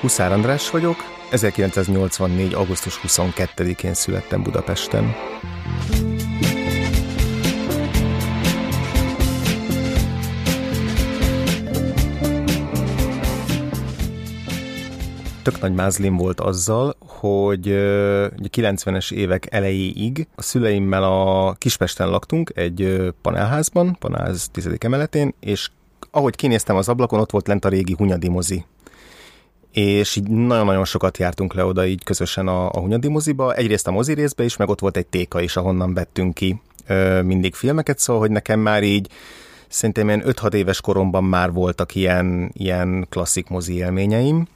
Huszár András vagyok, 1984. augusztus 22-én születtem Budapesten. tök nagy mázlim volt azzal, hogy a 90-es évek elejéig a szüleimmel a Kispesten laktunk egy panelházban, panelház 10. emeletén, és ahogy kinéztem az ablakon, ott volt lent a régi Hunyadi mozi és így nagyon-nagyon sokat jártunk le oda így közösen a, a Hunyadi moziba, egyrészt a mozi részbe is, meg ott volt egy téka is, ahonnan vettünk ki ö, mindig filmeket, szóval, hogy nekem már így szerintem ilyen 5-6 éves koromban már voltak ilyen, ilyen klasszik mozi élményeim,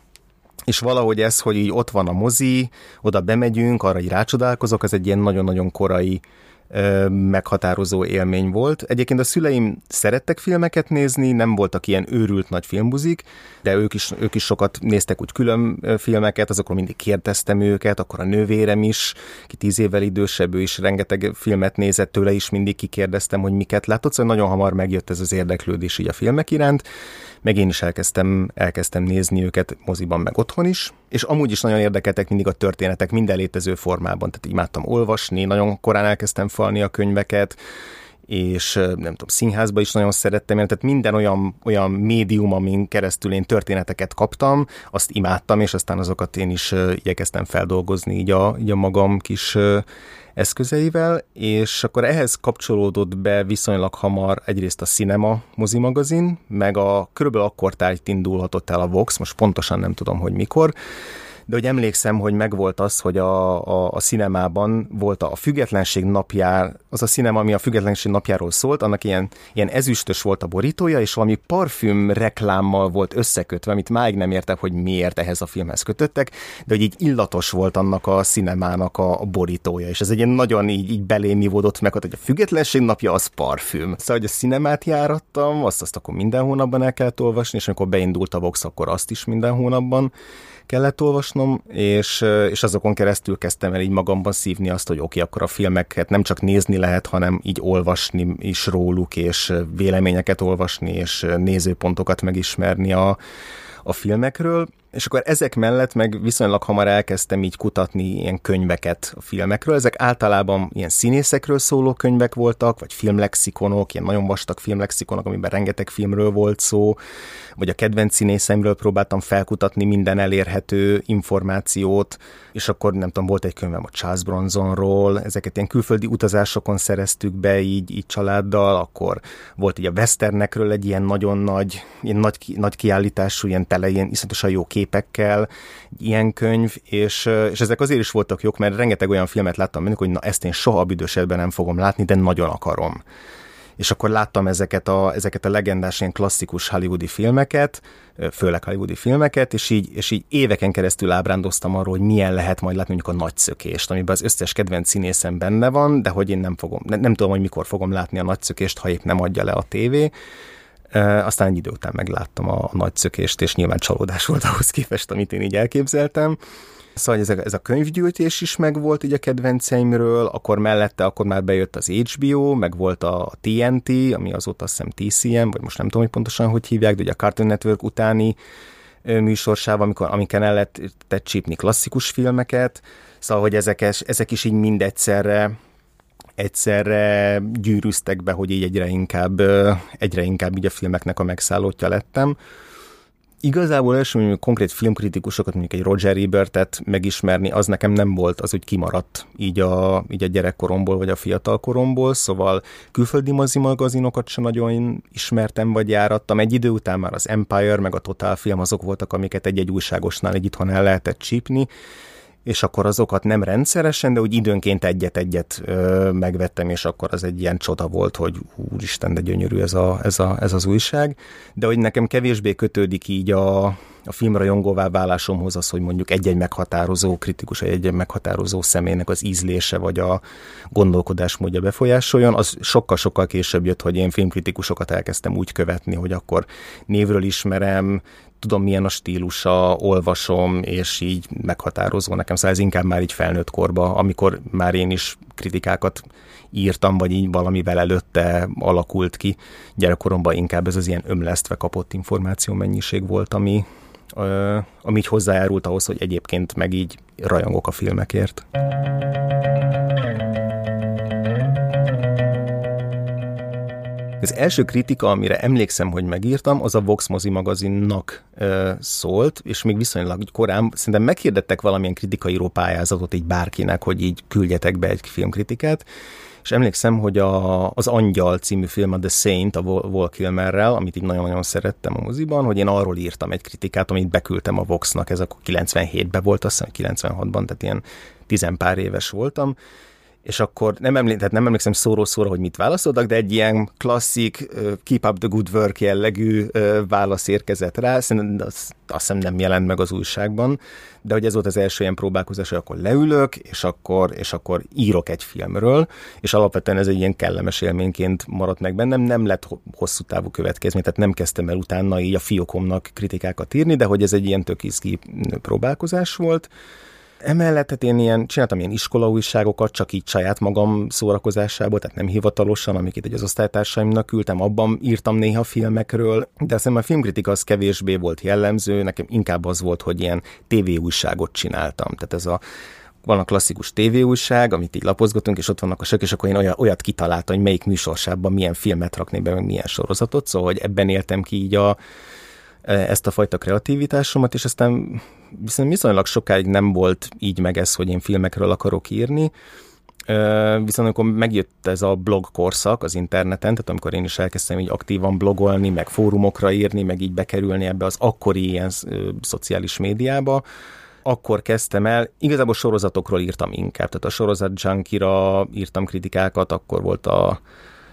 és valahogy ez, hogy így ott van a mozi, oda bemegyünk, arra így rácsodálkozok, ez egy ilyen nagyon-nagyon korai meghatározó élmény volt. Egyébként a szüleim szerettek filmeket nézni, nem voltak ilyen őrült nagy filmbuzik, de ők is, ők is sokat néztek úgy külön filmeket, azokról mindig kérdeztem őket, akkor a nővérem is, ki tíz évvel idősebb, ő is rengeteg filmet nézett, tőle is mindig kikérdeztem, hogy miket látott, szóval nagyon hamar megjött ez az érdeklődés így a filmek iránt, meg én is elkezdtem, elkezdtem nézni őket moziban, meg otthon is, és amúgy is nagyon érdekeltek mindig a történetek minden létező formában, tehát imádtam olvasni, nagyon korán elkezdtem falni a könyveket, és nem tudom, színházba is nagyon szerettem, tehát minden olyan, olyan médium, amin keresztül én történeteket kaptam, azt imádtam, és aztán azokat én is igyekeztem feldolgozni így a, így a magam kis eszközeivel, és akkor ehhez kapcsolódott be viszonylag hamar egyrészt a Cinema mozimagazin, meg a körülbelül akkor tájt indulhatott el a Vox, most pontosan nem tudom, hogy mikor, de hogy emlékszem, hogy megvolt az, hogy a, a, a cinemában volt a, a függetlenség napjár, az a cinema, ami a függetlenség napjáról szólt, annak ilyen, ilyen ezüstös volt a borítója, és valami parfüm reklámmal volt összekötve, amit máig nem értek, hogy miért ehhez a filmhez kötöttek, de hogy így illatos volt annak a cinemának a, a borítója, és ez egy ilyen nagyon így, így belémivódott meg, hogy a függetlenség napja az parfüm. Szóval, hogy a cinemát járattam, azt, azt akkor minden hónapban el kellett olvasni, és amikor beindult a Vox, akkor azt is minden hónapban kellett olvasnom, és, és azokon keresztül kezdtem el így magamban szívni azt, hogy oké, okay, akkor a filmeket nem csak nézni lehet, hanem így olvasni is róluk, és véleményeket olvasni, és nézőpontokat megismerni a, a filmekről, és akkor ezek mellett meg viszonylag hamar elkezdtem így kutatni ilyen könyveket a filmekről. Ezek általában ilyen színészekről szóló könyvek voltak, vagy filmlexikonok, ilyen nagyon vastag filmlexikonok, amiben rengeteg filmről volt szó, vagy a kedvenc színészemről próbáltam felkutatni minden elérhető információt, és akkor nem tudom, volt egy könyvem a Charles Bronsonról, ezeket ilyen külföldi utazásokon szereztük be így, így családdal, akkor volt így a Westernekről egy ilyen nagyon nagy, ilyen nagy, nagy kiállítású, ilyen tele, ilyen iszonyatosan jó képekkel, ilyen könyv, és, és ezek azért is voltak jók, mert rengeteg olyan filmet láttam mondjuk, hogy na ezt én soha büdösebben nem fogom látni, de nagyon akarom és akkor láttam ezeket a, ezeket a legendás, ilyen klasszikus hollywoodi filmeket, főleg hollywoodi filmeket, és így, és így éveken keresztül ábrándoztam arról, hogy milyen lehet majd látni mondjuk a nagyszökést, amiben az összes kedvenc színészem benne van, de hogy én nem fogom, nem, nem tudom, hogy mikor fogom látni a nagyszökést, ha épp nem adja le a tévé. Aztán egy idő után megláttam a, a nagyszökést, és nyilván csalódás volt ahhoz képest, amit én így elképzeltem. Szóval ez a, ez a könyvgyűjtés is megvolt így a kedvenceimről, akkor mellette akkor már bejött az HBO, meg volt a TNT, ami azóta azt hiszem TCM, vagy most nem tudom, hogy pontosan hogy hívják, de ugye a Cartoon Network utáni műsorsával, amikor, amiken el lehetett csípni klasszikus filmeket, szóval, hogy ezek, ezek is így mind egyszerre egyszerre gyűrűztek be, hogy így egyre inkább, egyre inkább így a filmeknek a megszállótja lettem. Igazából első hogy konkrét filmkritikusokat, mondjuk egy Roger Ebertet megismerni, az nekem nem volt, az úgy kimaradt így a, így a gyerekkoromból, vagy a fiatalkoromból, szóval külföldi mozi magazinokat sem nagyon ismertem, vagy járattam. Egy idő után már az Empire, meg a Total Film azok voltak, amiket egy-egy újságosnál egy itthon el lehetett csípni, és akkor azokat nem rendszeresen, de úgy időnként egyet-egyet megvettem, és akkor az egy ilyen csoda volt, hogy úristen, de gyönyörű ez, a, ez, a, ez az újság. De hogy nekem kevésbé kötődik így a, a filmrajongóvá válásomhoz az, hogy mondjuk egy-egy meghatározó kritikus, egy-egy meghatározó személynek az ízlése vagy a gondolkodásmódja befolyásoljon, az sokkal-sokkal később jött, hogy én filmkritikusokat elkezdtem úgy követni, hogy akkor névről ismerem, tudom milyen a stílusa, olvasom, és így meghatározó nekem. Szóval ez inkább már így felnőtt korba, amikor már én is kritikákat írtam, vagy így valamivel előtte alakult ki. Gyerekkoromban inkább ez az ilyen ömlesztve kapott információ mennyiség volt, ami, ami így hozzájárult ahhoz, hogy egyébként meg így rajongok a filmekért. Az első kritika, amire emlékszem, hogy megírtam, az a Vox Mozi magazinnak ö, szólt, és még viszonylag korán szerintem meghirdettek valamilyen kritikai pályázatot így bárkinek, hogy így küldjetek be egy filmkritikát, és emlékszem, hogy a, az Angyal című film, a The Saint, a Wall Kilmerrel, amit így nagyon-nagyon szerettem a moziban, hogy én arról írtam egy kritikát, amit beküldtem a Voxnak, ez akkor 97-ben volt, azt hiszem 96-ban, tehát ilyen tizenpár éves voltam, és akkor nem, emlé- tehát nem emlékszem szóró-szóra, hogy mit válaszoltak, de egy ilyen klasszik uh, keep up the good work jellegű uh, válasz érkezett rá, szerintem az, azt hiszem nem jelent meg az újságban, de hogy ez volt az első ilyen próbálkozás, hogy akkor leülök, és akkor, és akkor írok egy filmről, és alapvetően ez egy ilyen kellemes élményként maradt meg bennem, nem lett hosszú távú következmény, tehát nem kezdtem el utána így a fiókomnak kritikákat írni, de hogy ez egy ilyen tök próbálkozás volt, Emellett hát én ilyen, csináltam ilyen iskolaújságokat, csak így saját magam szórakozásából, tehát nem hivatalosan, amiket egy az osztálytársaimnak küldtem, abban írtam néha filmekről, de azt a filmkritika az kevésbé volt jellemző, nekem inkább az volt, hogy ilyen tévéújságot csináltam. Tehát ez a van a klasszikus tévéújság, amit így lapozgatunk, és ott vannak a sök, és akkor én olyat, olyat kitaláltam, hogy melyik műsorsában milyen filmet rakni be, meg milyen sorozatot, szóval hogy ebben éltem ki így a, E, ezt a fajta kreativitásomat, és aztán viszont viszonylag sokáig nem volt így meg ez, hogy én filmekről akarok írni, Viszont amikor megjött ez a blog korszak az interneten, tehát amikor én is elkezdtem így aktívan blogolni, meg fórumokra írni, meg így bekerülni ebbe az akkori ilyen szociális médiába, akkor kezdtem el, igazából sorozatokról írtam inkább, tehát a sorozat junkie írtam kritikákat, akkor volt a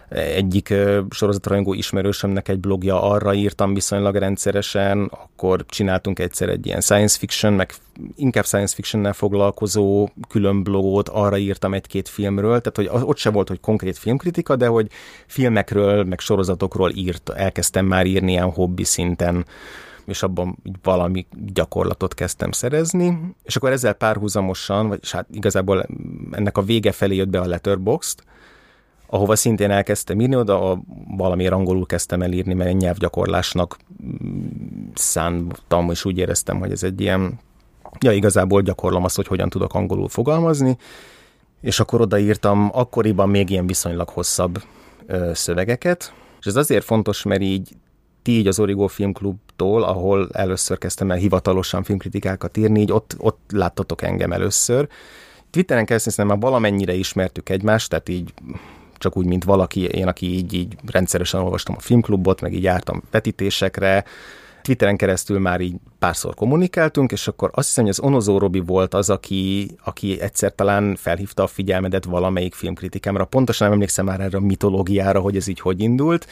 egyik sorozatrajongó ismerősömnek egy blogja, arra írtam viszonylag rendszeresen, akkor csináltunk egyszer egy ilyen science fiction, meg inkább science fiction-nel foglalkozó külön blogot, arra írtam egy-két filmről, tehát hogy ott se volt, hogy konkrét filmkritika, de hogy filmekről, meg sorozatokról írt, elkezdtem már írni ilyen hobbi szinten, és abban valami gyakorlatot kezdtem szerezni, és akkor ezzel párhuzamosan, vagy hát igazából ennek a vége felé jött be a Letterboxd, ahova szintén elkezdtem írni, oda a, valamiért angolul kezdtem el írni, mert egy nyelvgyakorlásnak mm, szántam, és úgy éreztem, hogy ez egy ilyen, ja igazából gyakorlom azt, hogy hogyan tudok angolul fogalmazni, és akkor odaírtam akkoriban még ilyen viszonylag hosszabb ö, szövegeket, és ez azért fontos, mert így ti így az Origo Filmklubtól, ahol először kezdtem el hivatalosan filmkritikákat írni, így ott, ott láttatok engem először. Twitteren keresztül már valamennyire ismertük egymást, tehát így csak úgy, mint valaki, én, aki így, így rendszeresen olvastam a filmklubot, meg így jártam vetítésekre, Twitteren keresztül már így párszor kommunikáltunk, és akkor azt hiszem, hogy az Onozó Robi volt az, aki, aki egyszer talán felhívta a figyelmedet valamelyik filmkritikámra. Pontosan nem emlékszem már erre a mitológiára, hogy ez így hogy indult.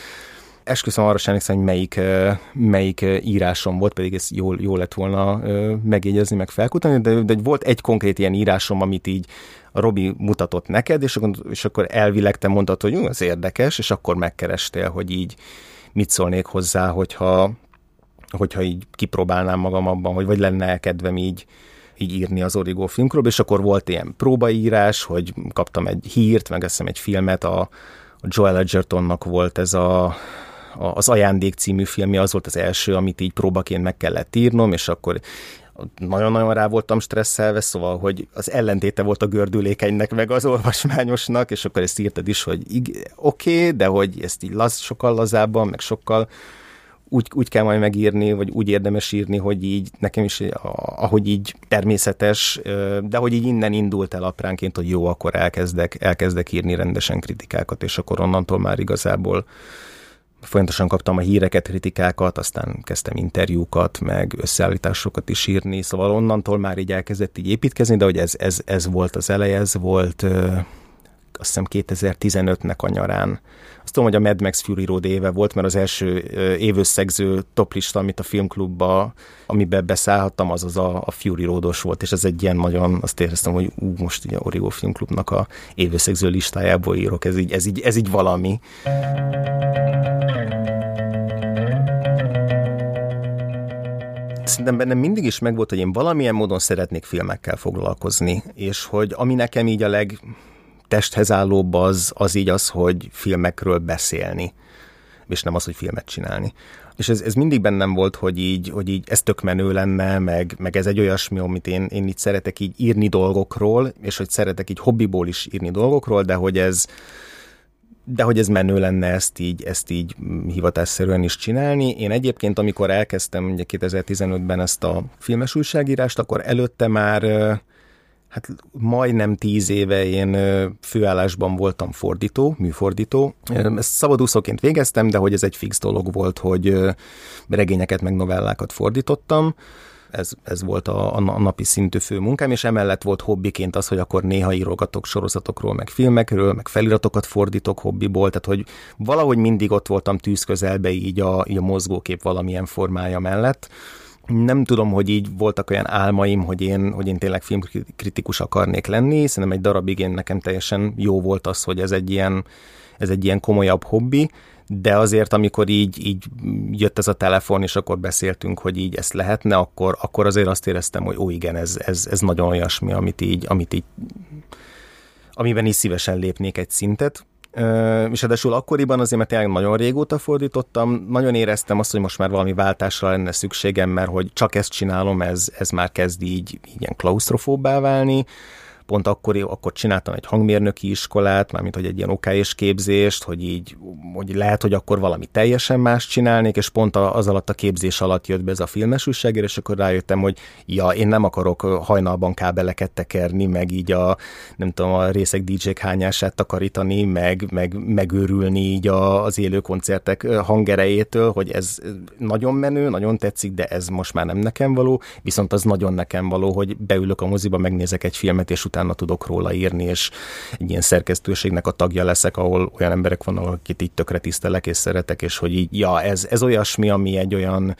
Esküszöm arra sem emlékszem, hogy melyik, melyik írásom volt, pedig ez jól, jól lett volna megjegyezni, meg felkutatni, de, de volt egy konkrét ilyen írásom, amit így Robi mutatott neked, és akkor, és akkor elvileg te mondtad, hogy az érdekes, és akkor megkerestél, hogy így mit szólnék hozzá, hogyha, hogyha így kipróbálnám magam abban, hogy vagy lenne kedvem így, így írni az Origo filmkről, és akkor volt ilyen próbaírás, hogy kaptam egy hírt, meg azt egy filmet, a, a Joel Edgertonnak volt ez a az Ajándék című filmje az volt az első, amit így próbaként meg kellett írnom, és akkor nagyon-nagyon rá voltam stresszelve, szóval, hogy az ellentéte volt a gördülékenynek, meg az olvasmányosnak, és akkor ezt írtad is, hogy oké, okay, de hogy ezt így laz, sokkal lazábban, meg sokkal úgy, úgy kell majd megírni, vagy úgy érdemes írni, hogy így nekem is, ahogy így természetes, de hogy így innen indult el apránként, hogy jó, akkor elkezdek, elkezdek írni rendesen kritikákat, és akkor onnantól már igazából folyamatosan kaptam a híreket, kritikákat, aztán kezdtem interjúkat, meg összeállításokat is írni, szóval onnantól már így elkezdett így építkezni, de hogy ez, ez, ez volt az eleje, ez volt azt hiszem 2015-nek a nyarán. Azt tudom, hogy a Mad Max Fury Road éve volt, mert az első évösszegző toplista, amit a filmklubba, amiben beszállhattam, az az a, a Fury Roados volt, és ez egy ilyen nagyon, azt éreztem, hogy ú, most ugye Origo Filmklubnak a évösszegző listájából írok, ez így, ez így, ez így valami. Szerintem bennem mindig is megvolt, hogy én valamilyen módon szeretnék filmekkel foglalkozni, és hogy ami nekem így a leg testhez állóbb az, az így az, hogy filmekről beszélni. és nem az, hogy filmet csinálni. És ez, ez mindig bennem volt, hogy így, hogy így ez tök menő lenne, meg, meg ez egy olyasmi, amit én, én így szeretek így írni dolgokról, és hogy szeretek így hobbiból is írni dolgokról, de hogy ez, de hogy ez menő lenne ezt így, ezt így hivatásszerűen is csinálni. Én egyébként, amikor elkezdtem ugye 2015-ben ezt a filmes újságírást, akkor előtte már hát majdnem tíz éve én főállásban voltam fordító, műfordító. Ezt szabadúszóként végeztem, de hogy ez egy fix dolog volt, hogy regényeket meg novellákat fordítottam ez, ez volt a, a napi szintű fő munkám, és emellett volt hobbiként az, hogy akkor néha írogatok sorozatokról, meg filmekről, meg feliratokat fordítok hobbiból, tehát hogy valahogy mindig ott voltam tűz közelbe így a, így a mozgókép valamilyen formája mellett. Nem tudom, hogy így voltak olyan álmaim, hogy én, hogy én tényleg filmkritikus akarnék lenni, szerintem egy darabig én nekem teljesen jó volt az, hogy ez egy ilyen, ez egy ilyen komolyabb hobbi, de azért, amikor így, így jött ez a telefon, és akkor beszéltünk, hogy így ezt lehetne, akkor, akkor azért azt éreztem, hogy ó igen, ez, ez, ez nagyon olyasmi, amit így, amit így amiben is szívesen lépnék egy szintet. És ráadásul akkoriban azért, mert tényleg nagyon régóta fordítottam, nagyon éreztem azt, hogy most már valami váltásra lenne szükségem, mert hogy csak ezt csinálom, ez, ez már kezd így, ilyen klaustrofóbbá válni, pont akkor, akkor csináltam egy hangmérnöki iskolát, mármint hogy egy ilyen okályos képzést, hogy így, hogy lehet, hogy akkor valami teljesen más csinálnék, és pont az alatt a képzés alatt jött be ez a filmes újságír, és akkor rájöttem, hogy ja, én nem akarok hajnalban kábeleket tekerni, meg így a, nem tudom, a részek DJ-k hányását takarítani, meg, meg megőrülni így a, az élő koncertek hangerejétől, hogy ez nagyon menő, nagyon tetszik, de ez most már nem nekem való, viszont az nagyon nekem való, hogy beülök a moziba, megnézek egy filmet, és utána utána tudok róla írni, és egy ilyen szerkesztőségnek a tagja leszek, ahol olyan emberek vannak, akit így tökre tisztelek és szeretek, és hogy így, ja, ez, ez olyasmi, ami egy olyan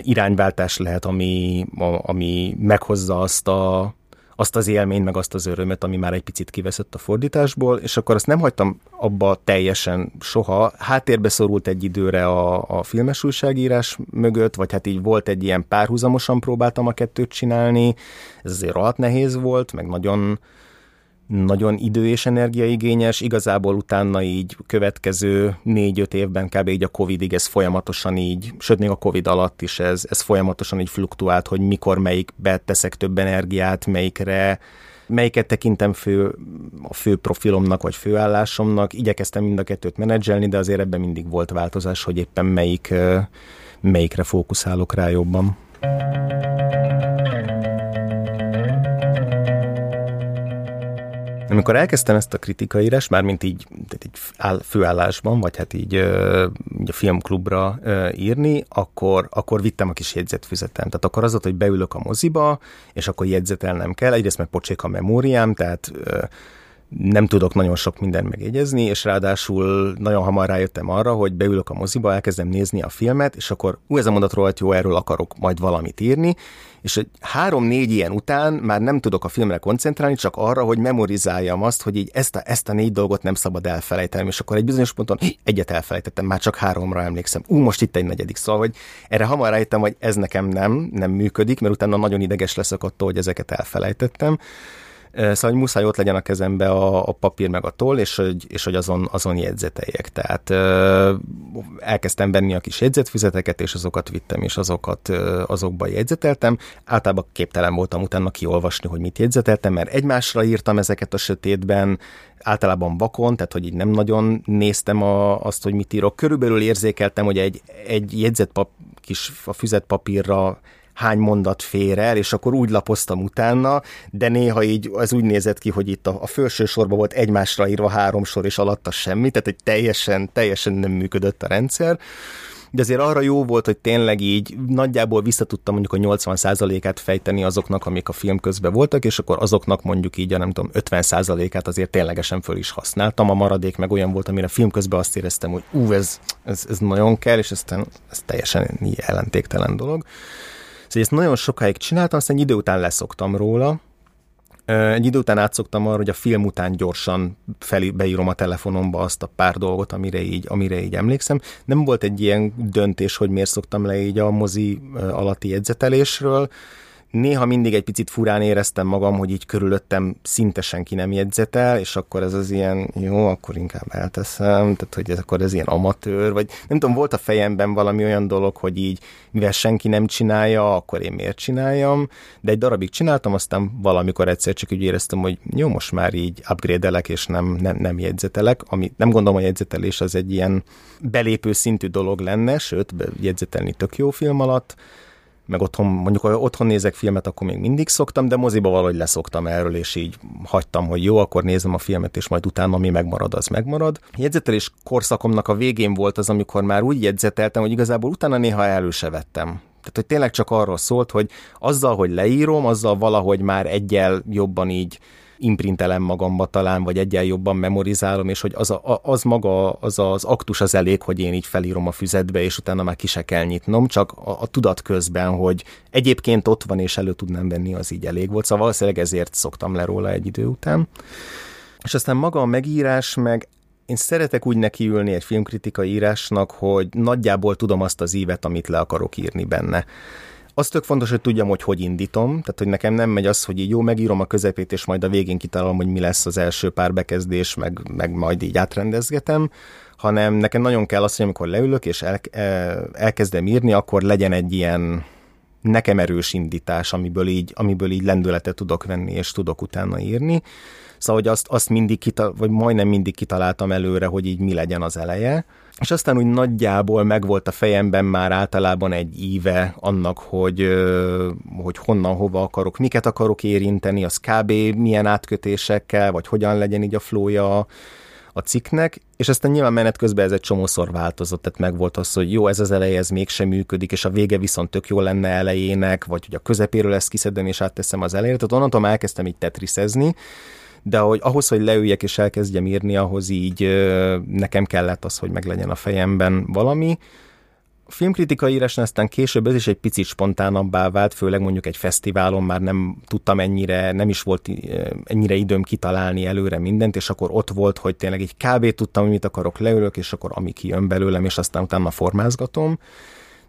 irányváltás lehet, ami, ami meghozza azt a, azt az élményt, meg azt az örömet, ami már egy picit kiveszett a fordításból, és akkor azt nem hagytam abba teljesen soha. Háttérbe szorult egy időre a, a filmes újságírás mögött, vagy hát így volt egy ilyen párhuzamosan próbáltam a kettőt csinálni, ez azért rohadt nehéz volt, meg nagyon, nagyon idő és energiaigényes, igazából utána így következő négy-öt évben kb. így a Covidig ez folyamatosan így, sőt még a Covid alatt is ez, ez folyamatosan így fluktuált, hogy mikor melyikbe teszek több energiát, melyikre, melyiket tekintem fő, a fő profilomnak vagy főállásomnak. Igyekeztem mind a kettőt menedzselni, de azért ebben mindig volt változás, hogy éppen melyik, melyikre fókuszálok rá jobban. Amikor elkezdtem ezt a kritikaírást, mármint így, így áll, főállásban, vagy hát így, így a filmklubra írni, akkor, akkor vittem a kis jegyzetfüzetem. Tehát akkor az volt, hogy beülök a moziba, és akkor jegyzetelnem kell. Egyrészt meg pocsék a memóriám, tehát nem tudok nagyon sok mindent megjegyezni, és ráadásul nagyon hamar rájöttem arra, hogy beülök a moziba, elkezdem nézni a filmet, és akkor ú, ez a mondat rohadt jó, erről akarok majd valamit írni, és három-négy ilyen után már nem tudok a filmre koncentrálni, csak arra, hogy memorizáljam azt, hogy így ezt a, ezt a négy dolgot nem szabad elfelejtenem, és akkor egy bizonyos ponton egyet elfelejtettem, már csak háromra emlékszem. Ú, most itt egy negyedik, szóval, hogy erre hamar rájöttem, hogy ez nekem nem, nem működik, mert utána nagyon ideges leszek attól, hogy ezeket elfelejtettem. Szóval, hogy muszáj ott legyen a kezembe a, a papír meg a toll, és hogy, és hogy azon, azon jegyzeteljek. Tehát elkezdtem venni a kis jegyzetfüzeteket, és azokat vittem, és azokat azokba jegyzeteltem. Általában képtelen voltam utána kiolvasni, hogy mit jegyzeteltem, mert egymásra írtam ezeket a sötétben, általában vakon, tehát hogy így nem nagyon néztem a, azt, hogy mit írok. Körülbelül érzékeltem, hogy egy, egy jegyzetpap, kis a füzetpapírra hány mondat fér el, és akkor úgy lapoztam utána, de néha így az úgy nézett ki, hogy itt a, a felső sorban volt egymásra írva három sor, és alatta semmi, tehát egy teljesen, teljesen nem működött a rendszer de azért arra jó volt, hogy tényleg így nagyjából visszatudtam mondjuk a 80%-át fejteni azoknak, amik a film közben voltak, és akkor azoknak mondjuk így a nem tudom, 50%-át azért ténylegesen föl is használtam. A maradék meg olyan volt, amire a film közben azt éreztem, hogy ú, ez, ez, ez nagyon kell, és aztán ez teljesen így ellentéktelen dolog. Szóval ezt nagyon sokáig csináltam, aztán egy idő után leszoktam róla, egy idő után átszoktam arra, hogy a film után gyorsan fel, beírom a telefonomba azt a pár dolgot, amire így, amire így emlékszem. Nem volt egy ilyen döntés, hogy miért szoktam le így a mozi alatti jegyzetelésről, néha mindig egy picit furán éreztem magam, hogy így körülöttem szinte senki nem jegyzetel, és akkor ez az ilyen, jó, akkor inkább elteszem, tehát hogy ez akkor ez ilyen amatőr, vagy nem tudom, volt a fejemben valami olyan dolog, hogy így, mivel senki nem csinálja, akkor én miért csináljam, de egy darabig csináltam, aztán valamikor egyszer csak úgy éreztem, hogy jó, most már így upgrade-elek, és nem, nem, nem jegyzetelek, ami nem gondolom, hogy jegyzetelés az egy ilyen belépő szintű dolog lenne, sőt, jegyzetelni tök jó film alatt, meg otthon, mondjuk ha otthon nézek filmet, akkor még mindig szoktam, de moziba valahogy leszoktam erről, és így hagytam, hogy jó, akkor nézem a filmet, és majd utána mi megmarad, az megmarad. Jegyzetelés korszakomnak a végén volt az, amikor már úgy jegyzeteltem, hogy igazából utána néha elő se vettem. Tehát, hogy tényleg csak arról szólt, hogy azzal, hogy leírom, azzal valahogy már egyel jobban így imprintelem magamba talán, vagy egyen jobban memorizálom, és hogy az, a, az maga, az az aktus az elég, hogy én így felírom a füzetbe, és utána már ki se kell nyitnom, csak a, a tudat közben, hogy egyébként ott van, és elő tudnám venni, az így elég volt. Szóval valószínűleg ezért szoktam le róla egy idő után. És aztán maga a megírás, meg én szeretek úgy nekiülni egy filmkritikai írásnak, hogy nagyjából tudom azt az ívet, amit le akarok írni benne. Az tök fontos, hogy tudjam, hogy hogy indítom, tehát hogy nekem nem megy az, hogy így jó, megírom a közepét, és majd a végén kitalálom, hogy mi lesz az első pár bekezdés, meg, meg majd így átrendezgetem, hanem nekem nagyon kell az, hogy amikor leülök és el, elkezdem írni, akkor legyen egy ilyen nekem erős indítás, amiből így, amiből így lendületet tudok venni, és tudok utána írni. Szóval, hogy azt, azt mindig, kital, vagy majdnem mindig kitaláltam előre, hogy így mi legyen az eleje és aztán úgy nagyjából megvolt a fejemben már általában egy íve annak, hogy, hogy honnan, hova akarok, miket akarok érinteni, az kb. milyen átkötésekkel, vagy hogyan legyen így a flója a cikknek, és aztán nyilván menet közben ez egy csomószor változott, tehát meg volt az, hogy jó, ez az eleje, ez mégsem működik, és a vége viszont tök jó lenne elejének, vagy hogy a közepéről ezt kiszedem, és átteszem az elejére, tehát onnantól már elkezdtem így tetrisezni, de hogy ahhoz, hogy leüljek és elkezdjem írni, ahhoz így nekem kellett az, hogy meglegyen a fejemben valami. A filmkritika írásnál aztán később ez is egy picit spontánabbá vált, főleg mondjuk egy fesztiválon már nem tudtam ennyire, nem is volt ennyire időm kitalálni előre mindent, és akkor ott volt, hogy tényleg egy kb. tudtam, hogy mit akarok, leülök, és akkor ami kijön belőlem, és aztán utána formázgatom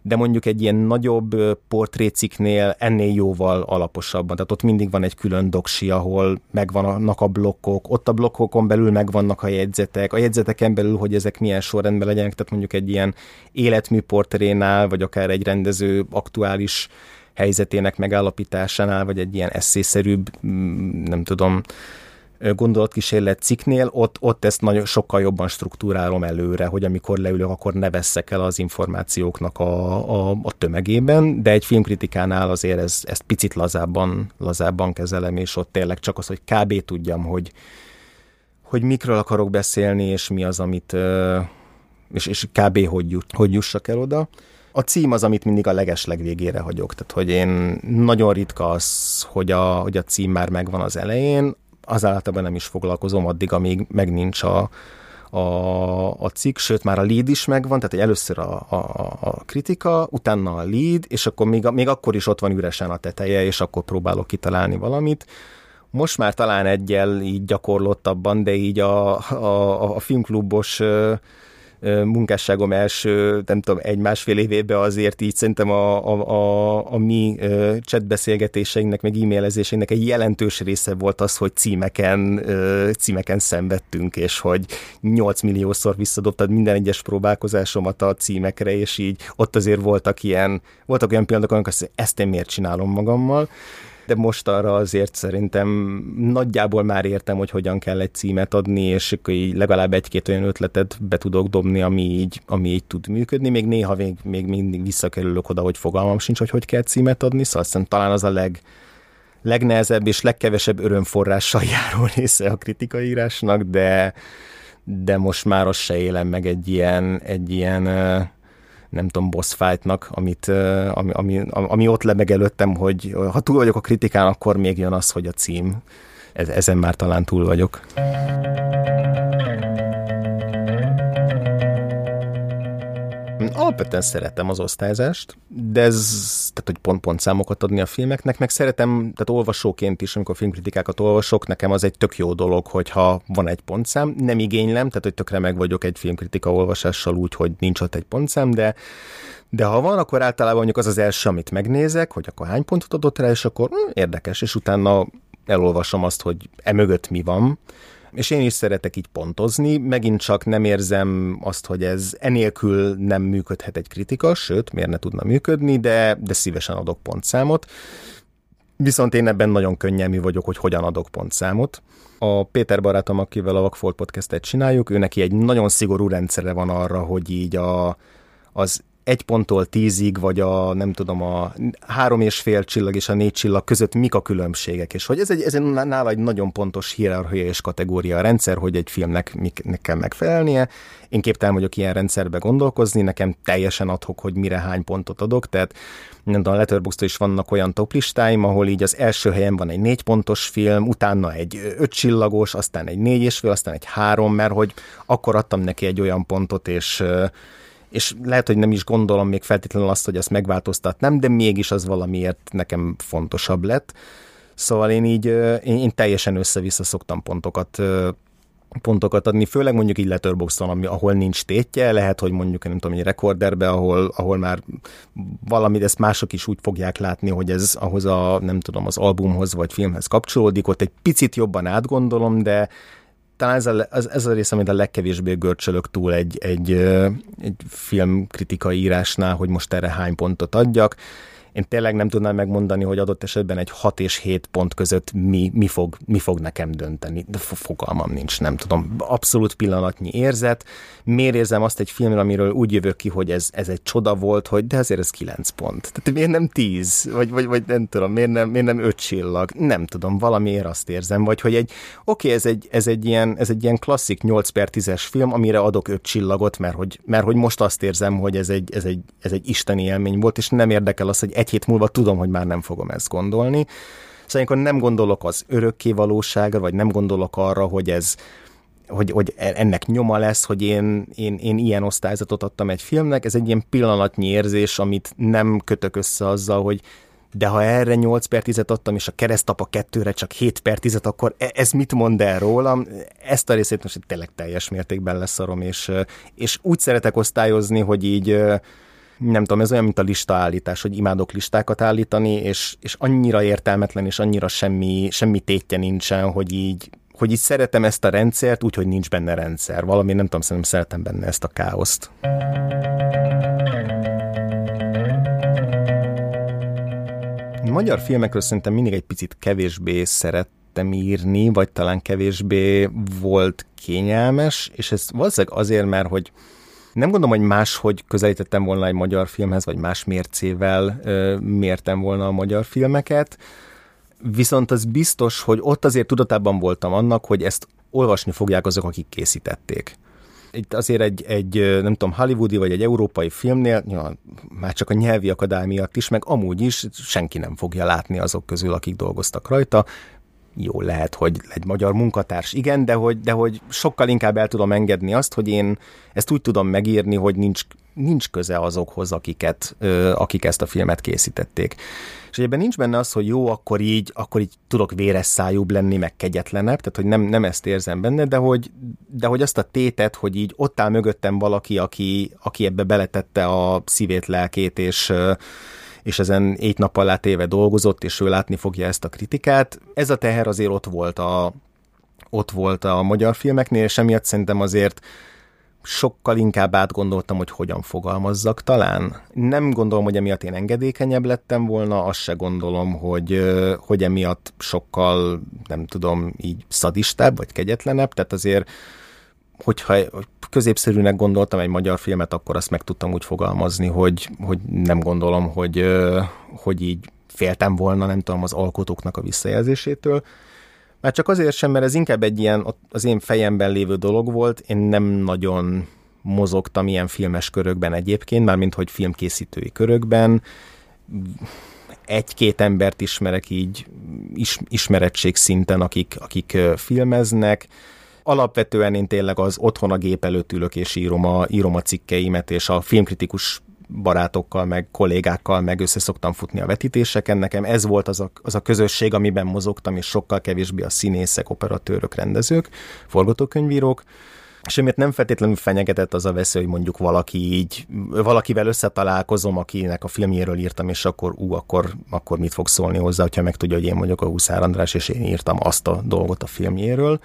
de mondjuk egy ilyen nagyobb portréciknél ennél jóval alaposabban. Tehát ott mindig van egy külön doksi, ahol megvannak a blokkok, ott a blokkokon belül megvannak a jegyzetek, a jegyzeteken belül, hogy ezek milyen sorrendben legyenek, tehát mondjuk egy ilyen életmű portrénál, vagy akár egy rendező aktuális helyzetének megállapításánál, vagy egy ilyen eszészerűbb, mm, nem tudom, gondolatkísérlet cikknél, ott, ott ezt nagyon sokkal jobban struktúrálom előre, hogy amikor leülök, akkor ne veszek el az információknak a, a, a tömegében, de egy filmkritikánál azért ez, ezt picit lazábban, lazábban kezelem, és ott tényleg csak az, hogy kb. tudjam, hogy, hogy mikről akarok beszélni, és mi az, amit és, és kb. hogy, jut, hogy jussak el oda. A cím az, amit mindig a leges legvégére hagyok, tehát hogy én nagyon ritka az, hogy a, hogy a cím már megvan az elején, az általában nem is foglalkozom addig, amíg meg nincs a, a, a cikk, sőt már a lead is megvan, tehát először a, a, a kritika, utána a lead, és akkor még, még akkor is ott van üresen a teteje, és akkor próbálok kitalálni valamit. Most már talán egyel így gyakorlottabban, de így a, a, a filmklubos munkásságom első, nem tudom, egy-másfél évében azért így szerintem a, a, a, a mi chatbeszélgetéseinknek, meg e-mailezéseinknek egy jelentős része volt az, hogy címeken, címeken szenvedtünk, és hogy 8 milliószor visszadobtad minden egyes próbálkozásomat a címekre, és így ott azért voltak ilyen, voltak olyan pillanatok, amikor ezt én miért csinálom magammal, de most arra azért szerintem nagyjából már értem, hogy hogyan kell egy címet adni, és akkor így legalább egy-két olyan ötletet be tudok dobni, ami így, ami így tud működni. Még néha még, még mindig visszakerülök oda, hogy fogalmam sincs, hogy hogy kell címet adni, szóval aztán talán az a leg, legnehezebb és legkevesebb örömforrással járó része a kritikaírásnak, de, de most már azt se élem meg egy ilyen, egy ilyen nem tudom, boss fightnak, amit, ami, ami, ami ott lebeg előttem, hogy ha túl vagyok a kritikán, akkor még jön az, hogy a cím. Ezen már talán túl vagyok. Alapvetően szeretem az osztályzást, de ez, tehát hogy pont-pont számokat adni a filmeknek, meg szeretem, tehát olvasóként is, amikor filmkritikákat olvasok, nekem az egy tök jó dolog, hogyha van egy pontszám. Nem igénylem, tehát hogy tökre meg vagyok egy filmkritika olvasással úgy, hogy nincs ott egy pontszám, de de ha van, akkor általában mondjuk az az első, amit megnézek, hogy akkor hány pontot adott rá, és akkor hm, érdekes, és utána elolvasom azt, hogy emögött mi van, és én is szeretek így pontozni, megint csak nem érzem azt, hogy ez enélkül nem működhet egy kritika, sőt, miért ne tudna működni, de, de szívesen adok pontszámot. Viszont én ebben nagyon könnyelmű vagyok, hogy hogyan adok pontszámot. A Péter barátom, akivel a Vagfolt podcastet csináljuk, ő neki egy nagyon szigorú rendszere van arra, hogy így a, az egy ponttól tízig, vagy a nem tudom, a három és fél csillag és a négy csillag között mik a különbségek, és hogy ez egy, ez egy nála egy nagyon pontos hierarchia és kategória rendszer, hogy egy filmnek miknek kell megfelelnie. Én képtelen vagyok ilyen rendszerbe gondolkozni, nekem teljesen adhok, hogy mire hány pontot adok, tehát nem tudom, a letterboxd is vannak olyan toplistáim, ahol így az első helyen van egy négy pontos film, utána egy öt csillagos, aztán egy négy és fél, aztán egy három, mert hogy akkor adtam neki egy olyan pontot, és és lehet, hogy nem is gondolom még feltétlenül azt, hogy ezt megváltoztatnám, de mégis az valamiért nekem fontosabb lett. Szóval én így, én, én teljesen össze-vissza szoktam pontokat pontokat adni, főleg mondjuk így Letterboxdon, ami, ahol nincs tétje, lehet, hogy mondjuk nem tudom, egy rekorderbe, ahol, ahol már valami, ezt mások is úgy fogják látni, hogy ez ahhoz a, nem tudom, az albumhoz vagy filmhez kapcsolódik, ott egy picit jobban átgondolom, de, talán ez a, ez, ez a rész, amit a legkevésbé görcsölök túl egy, egy, egy filmkritikai írásnál, hogy most erre hány pontot adjak én tényleg nem tudnám megmondani, hogy adott esetben egy 6 és 7 pont között mi, mi, fog, mi fog nekem dönteni. De fogalmam nincs, nem tudom. Abszolút pillanatnyi érzet. Miért érzem azt egy filmről, amiről úgy jövök ki, hogy ez, ez egy csoda volt, hogy de azért ez 9 pont. Tehát miért nem 10? Vagy, vagy, vagy nem tudom, miért nem, miért nem 5 csillag? Nem tudom, valamiért azt érzem. Vagy hogy egy, oké, ez egy, ez egy ilyen, ez egy ilyen klasszik 8 per 10-es film, amire adok 5 csillagot, mert hogy, mert hogy most azt érzem, hogy ez egy, ez egy, ez egy isteni élmény volt, és nem érdekel az, hogy egy hét múlva tudom, hogy már nem fogom ezt gondolni. Szóval amikor nem gondolok az örökké valóságra, vagy nem gondolok arra, hogy ez hogy, hogy ennek nyoma lesz, hogy én, én, én ilyen osztályzatot adtam egy filmnek, ez egy ilyen pillanatnyi érzés, amit nem kötök össze azzal, hogy de ha erre 8 per 10 adtam, és a keresztapa kettőre csak 7 per 10 akkor e, ez mit mond el rólam? Ezt a részét most tényleg teljes mértékben leszarom, és, és úgy szeretek osztályozni, hogy így nem tudom, ez olyan, mint a listaállítás, hogy imádok listákat állítani, és, és annyira értelmetlen, és annyira semmi, semmi tétje nincsen, hogy így, hogy így szeretem ezt a rendszert, úgyhogy nincs benne rendszer. Valami, nem tudom, szerintem szeretem benne ezt a káoszt. Magyar filmekről szerintem mindig egy picit kevésbé szerettem írni, vagy talán kevésbé volt kényelmes, és ez valószínűleg azért, mert hogy nem gondolom, hogy máshogy közelítettem volna egy magyar filmhez, vagy más mércével mértem volna a magyar filmeket, viszont az biztos, hogy ott azért tudatában voltam annak, hogy ezt olvasni fogják azok, akik készítették. Itt azért egy, egy, nem tudom, hollywoodi vagy egy európai filmnél, ja, már csak a nyelvi akadály miatt is, meg amúgy is senki nem fogja látni azok közül, akik dolgoztak rajta jó lehet, hogy egy magyar munkatárs, igen, de hogy, de hogy sokkal inkább el tudom engedni azt, hogy én ezt úgy tudom megírni, hogy nincs, nincs köze azokhoz, akiket, akik ezt a filmet készítették. És ebben nincs benne az, hogy jó, akkor így, akkor így tudok véres szájúbb lenni, meg kegyetlenebb, tehát hogy nem, nem ezt érzem benne, de hogy, de hogy azt a tétet, hogy így ott áll mögöttem valaki, aki, aki ebbe beletette a szívét, lelkét, és és ezen egy nap alá téve dolgozott, és ő látni fogja ezt a kritikát. Ez a teher azért ott volt a, ott volt a magyar filmeknél, és emiatt szerintem azért sokkal inkább átgondoltam, hogy hogyan fogalmazzak talán. Nem gondolom, hogy emiatt én engedékenyebb lettem volna, azt se gondolom, hogy, hogy emiatt sokkal, nem tudom, így szadistább vagy kegyetlenebb, tehát azért hogyha középszerűnek gondoltam egy magyar filmet, akkor azt meg tudtam úgy fogalmazni, hogy, hogy nem gondolom, hogy, hogy így féltem volna, nem tudom, az alkotóknak a visszajelzésétől. Már csak azért sem, mert ez inkább egy ilyen az én fejemben lévő dolog volt, én nem nagyon mozogtam ilyen filmes körökben egyébként, mármint hogy filmkészítői körökben. Egy-két embert ismerek így is, ismerettség szinten, akik, akik filmeznek, alapvetően én tényleg az otthon a gép előtt ülök és írom a, írom a cikkeimet, és a filmkritikus barátokkal, meg kollégákkal, meg össze szoktam futni a vetítéseken. Nekem ez volt az a, az a közösség, amiben mozogtam, és sokkal kevésbé a színészek, operatőrök, rendezők, forgatókönyvírók és emiatt nem feltétlenül fenyegetett az a veszély, hogy mondjuk valaki így, valakivel összetalálkozom, akinek a filmjéről írtam, és akkor ú, akkor, akkor mit fog szólni hozzá, hogyha megtudja, hogy én vagyok a Huszár András, és én írtam azt a dolgot a filmjéről.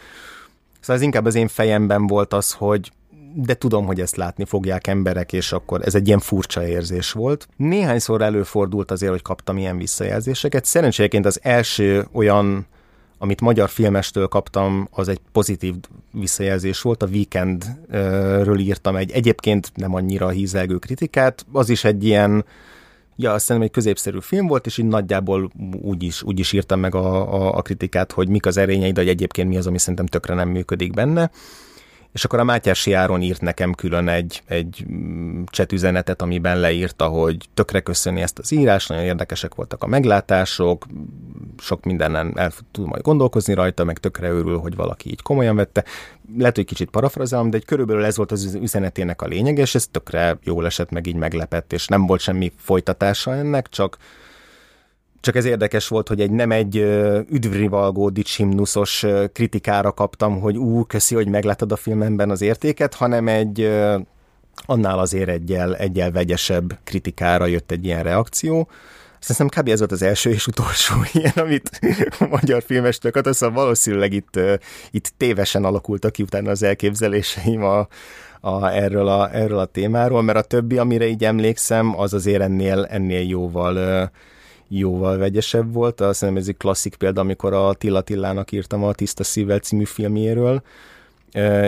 Szóval ez inkább az én fejemben volt az, hogy de tudom, hogy ezt látni fogják emberek, és akkor ez egy ilyen furcsa érzés volt. Néhányszor előfordult azért, hogy kaptam ilyen visszajelzéseket. Szerencséként az első olyan amit magyar filmestől kaptam, az egy pozitív visszajelzés volt. A Weekendről írtam egy egyébként nem annyira hízelgő kritikát. Az is egy ilyen, ja, azt hiszem egy középszerű film volt, és így nagyjából úgy is, úgy is írtam meg a, a, a kritikát, hogy mik az erényei, de hogy egyébként mi az, ami szerintem tökre nem működik benne. És akkor a Mátyási Áron írt nekem külön egy, egy csetüzenetet, amiben leírta, hogy tökre köszöni ezt az írást, nagyon érdekesek voltak a meglátások, sok mindenen el tud majd gondolkozni rajta, meg tökre örül, hogy valaki így komolyan vette. Lehet, hogy kicsit parafrazálom, de egy körülbelül ez volt az üzenetének a lényeg, és ez tökre jól esett, meg így meglepett, és nem volt semmi folytatása ennek, csak csak ez érdekes volt, hogy egy nem egy üdvrivalgó dicsimnuszos kritikára kaptam, hogy ú, köszi, hogy meglátod a filmemben az értéket, hanem egy annál azért egyel, egyel vegyesebb kritikára jött egy ilyen reakció. Azt kb. ez volt az első és utolsó ilyen, amit a magyar filmestől kaptam, szóval valószínűleg itt, itt tévesen alakultak ki utána az elképzeléseim a, a, erről, a, erről a témáról, mert a többi, amire így emlékszem, az azért ennél, ennél jóval jóval vegyesebb volt. Azt hiszem ez egy klasszik példa, amikor a Tilla Tillának írtam a Tiszta Szívvel című filmjéről,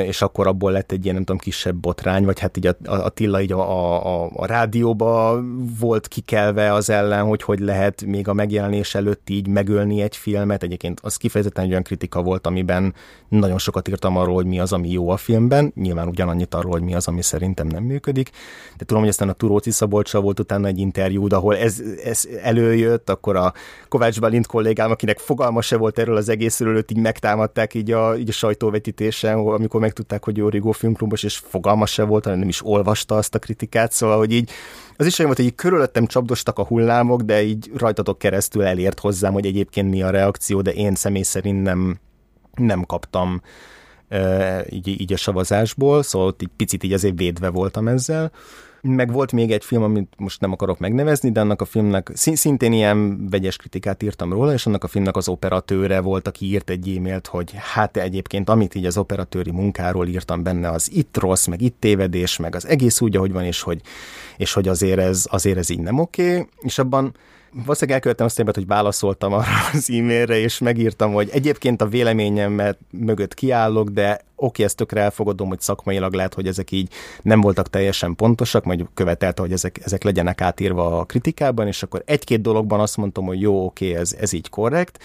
és akkor abból lett egy ilyen, nem tudom, kisebb botrány, vagy hát így a, Attila így a, a, a rádióba volt kikelve az ellen, hogy hogy lehet még a megjelenés előtt így megölni egy filmet. Egyébként az kifejezetten egy olyan kritika volt, amiben nagyon sokat írtam arról, hogy mi az, ami jó a filmben, nyilván ugyanannyit arról, hogy mi az, ami szerintem nem működik. De tudom, hogy aztán a Turóci Szabolcsa volt utána egy interjú, ahol ez, ez előjött, akkor a Kovács Balint kollégám, akinek fogalma se volt erről az egészről, őt így megtámadták így a, így a sajtóvetítésen, amikor megtudták, hogy Origo filmklubos, és fogalma se volt, hanem nem is olvasta azt a kritikát, szóval, hogy így az is olyan volt, hogy így körülöttem csapdostak a hullámok, de így rajtatok keresztül elért hozzám, hogy egyébként mi a reakció, de én személy szerint nem, nem kaptam így, így a savazásból, szóval ott így picit így azért védve voltam ezzel. Meg volt még egy film, amit most nem akarok megnevezni, de annak a filmnek szintén ilyen vegyes kritikát írtam róla, és annak a filmnek az operatőre volt, aki írt egy e-mailt, hogy hát egyébként amit így az operatőri munkáról írtam benne, az itt rossz, meg itt tévedés, meg az egész úgy, ahogy van, és hogy, és hogy azért, ez, azért ez így nem oké, okay. és abban valószínűleg elkövettem azt hogy válaszoltam arra az e-mailre, és megírtam, hogy egyébként a véleményemet mögött kiállok, de oké, ezt tökre elfogadom, hogy szakmailag lehet, hogy ezek így nem voltak teljesen pontosak, majd követelte, hogy ezek, ezek legyenek átírva a kritikában, és akkor egy-két dologban azt mondtam, hogy jó, oké, ez, ez így korrekt,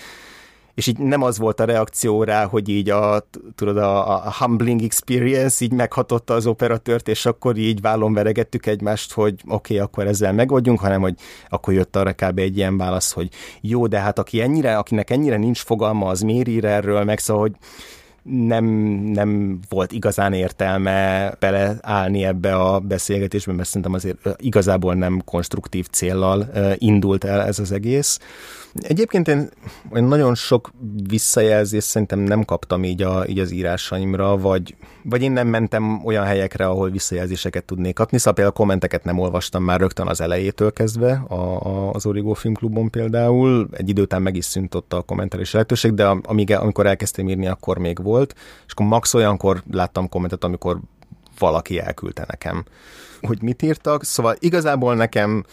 és így nem az volt a reakció rá, hogy így a, tudod, a, a humbling experience így meghatotta az operatőrt, és akkor így vállon veregettük egymást, hogy oké, okay, akkor ezzel megoldjunk, hanem hogy akkor jött arra kb. egy ilyen válasz, hogy jó, de hát aki ennyire, akinek ennyire nincs fogalma, az miért ír erről, meg szóval, hogy nem, nem volt igazán értelme beleállni ebbe a beszélgetésbe, mert szerintem azért igazából nem konstruktív céllal indult el ez az egész. Egyébként én olyan nagyon sok visszajelzést szerintem nem kaptam így, a, így az írásaimra, vagy, vagy én nem mentem olyan helyekre, ahol visszajelzéseket tudnék kapni, szóval például kommenteket nem olvastam már rögtön az elejétől kezdve, a, a, az Origo Filmklubon például, egy idő után meg is szűnt ott a kommentelés lehetőség, de amíg, amikor elkezdtem írni, akkor még volt, és akkor max olyankor láttam kommentet, amikor valaki elküldte nekem, hogy mit írtak, szóval igazából nekem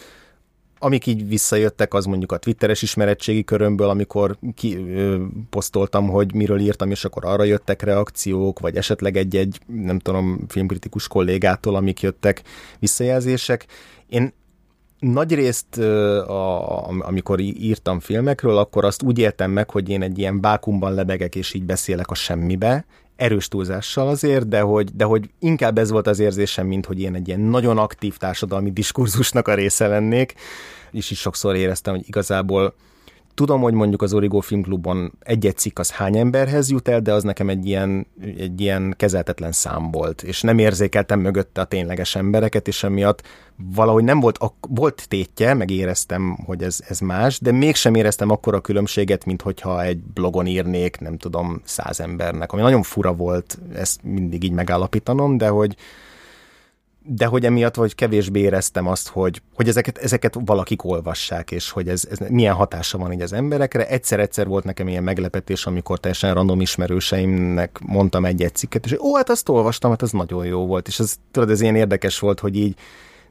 amik így visszajöttek, az mondjuk a twitteres ismeretségi körömből, amikor ki, ö, posztoltam, hogy miről írtam, és akkor arra jöttek reakciók, vagy esetleg egy-egy, nem tudom, filmkritikus kollégától, amik jöttek visszajelzések. Én nagy részt, a, amikor írtam filmekről, akkor azt úgy éltem meg, hogy én egy ilyen vákumban lebegek, és így beszélek a semmibe, erős túlzással azért, de hogy, de hogy inkább ez volt az érzésem, mint hogy én egy ilyen nagyon aktív társadalmi diskurzusnak a része lennék, és is sokszor éreztem, hogy igazából Tudom, hogy mondjuk az Origo Filmklubon egy-egy cikk az hány emberhez jut el, de az nekem egy ilyen, egy ilyen kezeltetlen szám volt, és nem érzékeltem mögötte a tényleges embereket, és emiatt valahogy nem volt, volt tétje, meg éreztem, hogy ez, ez más, de mégsem éreztem akkor a különbséget, mint hogyha egy blogon írnék, nem tudom, száz embernek, ami nagyon fura volt ezt mindig így megállapítanom, de hogy, de hogy emiatt vagy kevésbé éreztem azt, hogy, hogy ezeket, ezeket valakik olvassák, és hogy ez, ez milyen hatása van így az emberekre. Egyszer-egyszer volt nekem ilyen meglepetés, amikor teljesen random ismerőseimnek mondtam egy-egy cikket, és ó, hát azt olvastam, hát az nagyon jó volt, és ez, tudod, ez ilyen érdekes volt, hogy így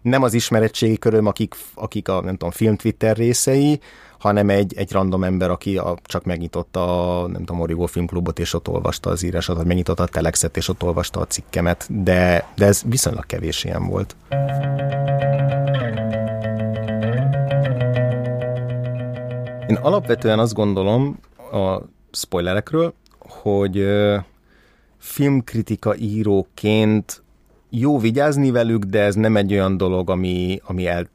nem az ismeretségi köröm, akik, akik a, nem tudom, film Twitter részei, hanem egy, egy random ember, aki a, csak megnyitotta a, nem tudom, Origo Filmklubot, és ott olvasta az írásot, vagy megnyitotta a Telexet, és ott olvasta a cikkemet, de, de ez viszonylag kevés ilyen volt. Én alapvetően azt gondolom a spoilerekről, hogy filmkritika íróként jó vigyázni velük, de ez nem egy olyan dolog, ami, ami el,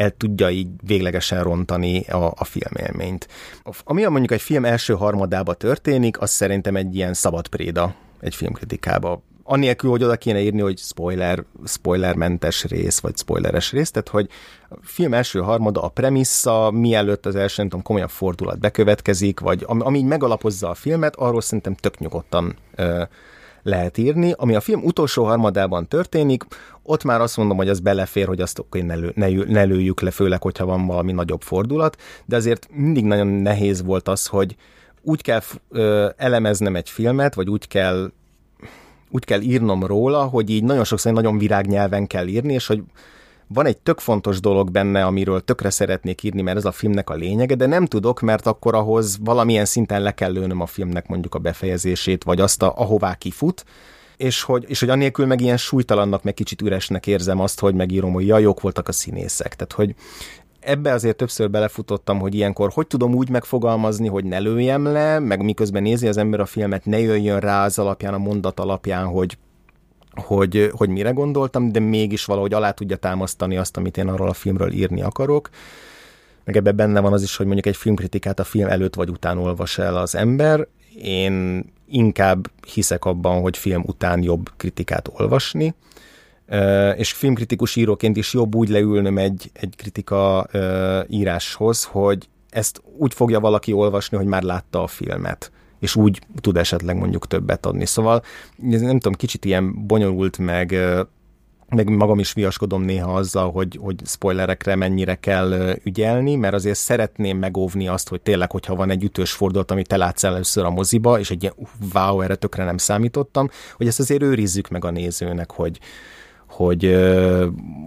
el tudja így véglegesen rontani a, a filmélményt. Ami mondjuk egy film első harmadába történik, az szerintem egy ilyen szabad préda egy filmkritikába. Annélkül, hogy oda kéne írni, hogy spoiler, spoilermentes rész, vagy spoileres rész, tehát hogy a film első harmada a premissza, mielőtt az első, nem tudom, komolyabb fordulat bekövetkezik, vagy ami, ami így megalapozza a filmet, arról szerintem tök nyugodtan ö, lehet írni. Ami a film utolsó harmadában történik, ott már azt mondom, hogy az belefér, hogy azt okay, ne, lő, ne, ne lőjük le, főleg, hogyha van valami nagyobb fordulat, de azért mindig nagyon nehéz volt az, hogy úgy kell ö, elemeznem egy filmet, vagy úgy kell úgy kell írnom róla, hogy így nagyon sokszor nagyon virágnyelven kell írni, és hogy van egy tök fontos dolog benne, amiről tökre szeretnék írni, mert ez a filmnek a lényege, de nem tudok, mert akkor ahhoz valamilyen szinten le kell lőnöm a filmnek mondjuk a befejezését, vagy azt, a, ahová kifut, és hogy, és hogy annélkül meg ilyen súlytalannak, meg kicsit üresnek érzem azt, hogy megírom, hogy jaj, jók voltak a színészek. Tehát, hogy ebbe azért többször belefutottam, hogy ilyenkor hogy tudom úgy megfogalmazni, hogy ne lőjem le, meg miközben nézi az ember a filmet, ne jöjjön rá az alapján, a mondat alapján, hogy hogy, hogy mire gondoltam, de mégis valahogy alá tudja támasztani azt, amit én arról a filmről írni akarok. Meg ebben benne van az is, hogy mondjuk egy filmkritikát a film előtt vagy után olvas el az ember. Én inkább hiszek abban, hogy film után jobb kritikát olvasni, és filmkritikus íróként is jobb úgy leülnöm egy, egy kritika íráshoz, hogy ezt úgy fogja valaki olvasni, hogy már látta a filmet és úgy tud esetleg mondjuk többet adni. Szóval ez nem tudom, kicsit ilyen bonyolult, meg meg magam is viaskodom néha azzal, hogy, hogy spoilerekre mennyire kell ügyelni, mert azért szeretném megóvni azt, hogy tényleg, hogyha van egy ütős fordulat, amit te látsz először a moziba, és egy ilyen wow, erre tökre nem számítottam, hogy ezt azért őrizzük meg a nézőnek, hogy, hogy,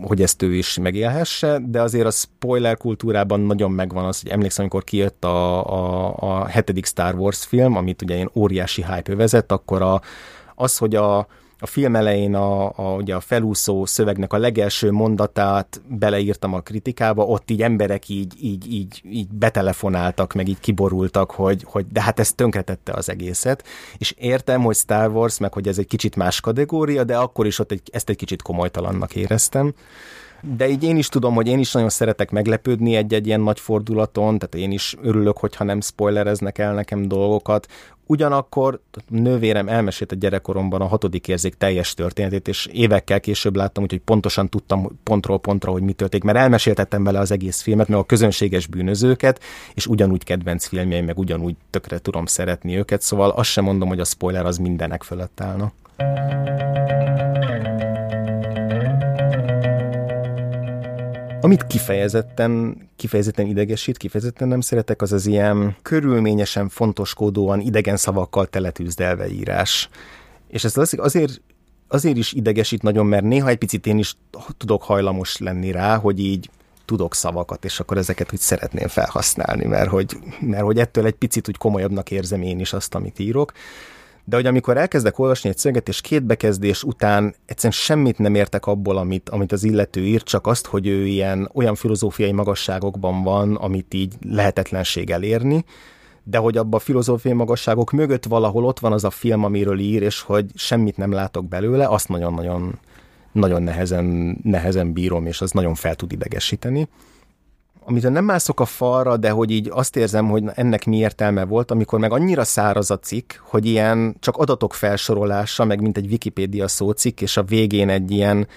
hogy ezt ő is megélhesse, de azért a spoiler kultúrában nagyon megvan az, hogy emlékszem, amikor kijött a, a, a hetedik Star Wars film, amit ugye ilyen óriási hype vezet, akkor a, az, hogy a, a film elején a, a, ugye a felúszó szövegnek a legelső mondatát beleírtam a kritikába, ott így emberek így, így, így, így betelefonáltak, meg így kiborultak, hogy, hogy de hát ez tönkretette az egészet, és értem, hogy Star Wars, meg hogy ez egy kicsit más kategória, de akkor is ott egy, ezt egy kicsit komolytalannak éreztem de így én is tudom, hogy én is nagyon szeretek meglepődni egy-egy ilyen nagy fordulaton, tehát én is örülök, hogyha nem spoilereznek el nekem dolgokat. Ugyanakkor nővérem elmesélte gyerekkoromban a hatodik érzék teljes történetét, és évekkel később láttam, úgyhogy pontosan tudtam pontról pontra, hogy mi történik, mert elmeséltettem vele az egész filmet, meg a közönséges bűnözőket, és ugyanúgy kedvenc filmjeim, meg ugyanúgy tökre tudom szeretni őket, szóval azt sem mondom, hogy a spoiler az mindenek fölött állna. Amit kifejezetten, kifejezetten idegesít, kifejezetten nem szeretek, az az ilyen körülményesen fontoskodóan idegen szavakkal teletűzdelve írás. És ez azért, azért is idegesít nagyon, mert néha egy picit én is tudok hajlamos lenni rá, hogy így tudok szavakat, és akkor ezeket úgy szeretném felhasználni, mert hogy, mert hogy ettől egy picit úgy komolyabbnak érzem én is azt, amit írok de hogy amikor elkezdek olvasni egy szöveget, és két bekezdés után egyszerűen semmit nem értek abból, amit, amit az illető írt, csak azt, hogy ő ilyen olyan filozófiai magasságokban van, amit így lehetetlenség elérni, de hogy abban a filozófiai magasságok mögött valahol ott van az a film, amiről ír, és hogy semmit nem látok belőle, azt nagyon-nagyon nagyon nehezen, nehezen bírom, és az nagyon fel tud idegesíteni. Amitől nem mászok a falra, de hogy így azt érzem, hogy ennek mi értelme volt, amikor meg annyira száraz a cikk, hogy ilyen csak adatok felsorolása, meg mint egy Wikipédia szócikk, és a végén egy ilyen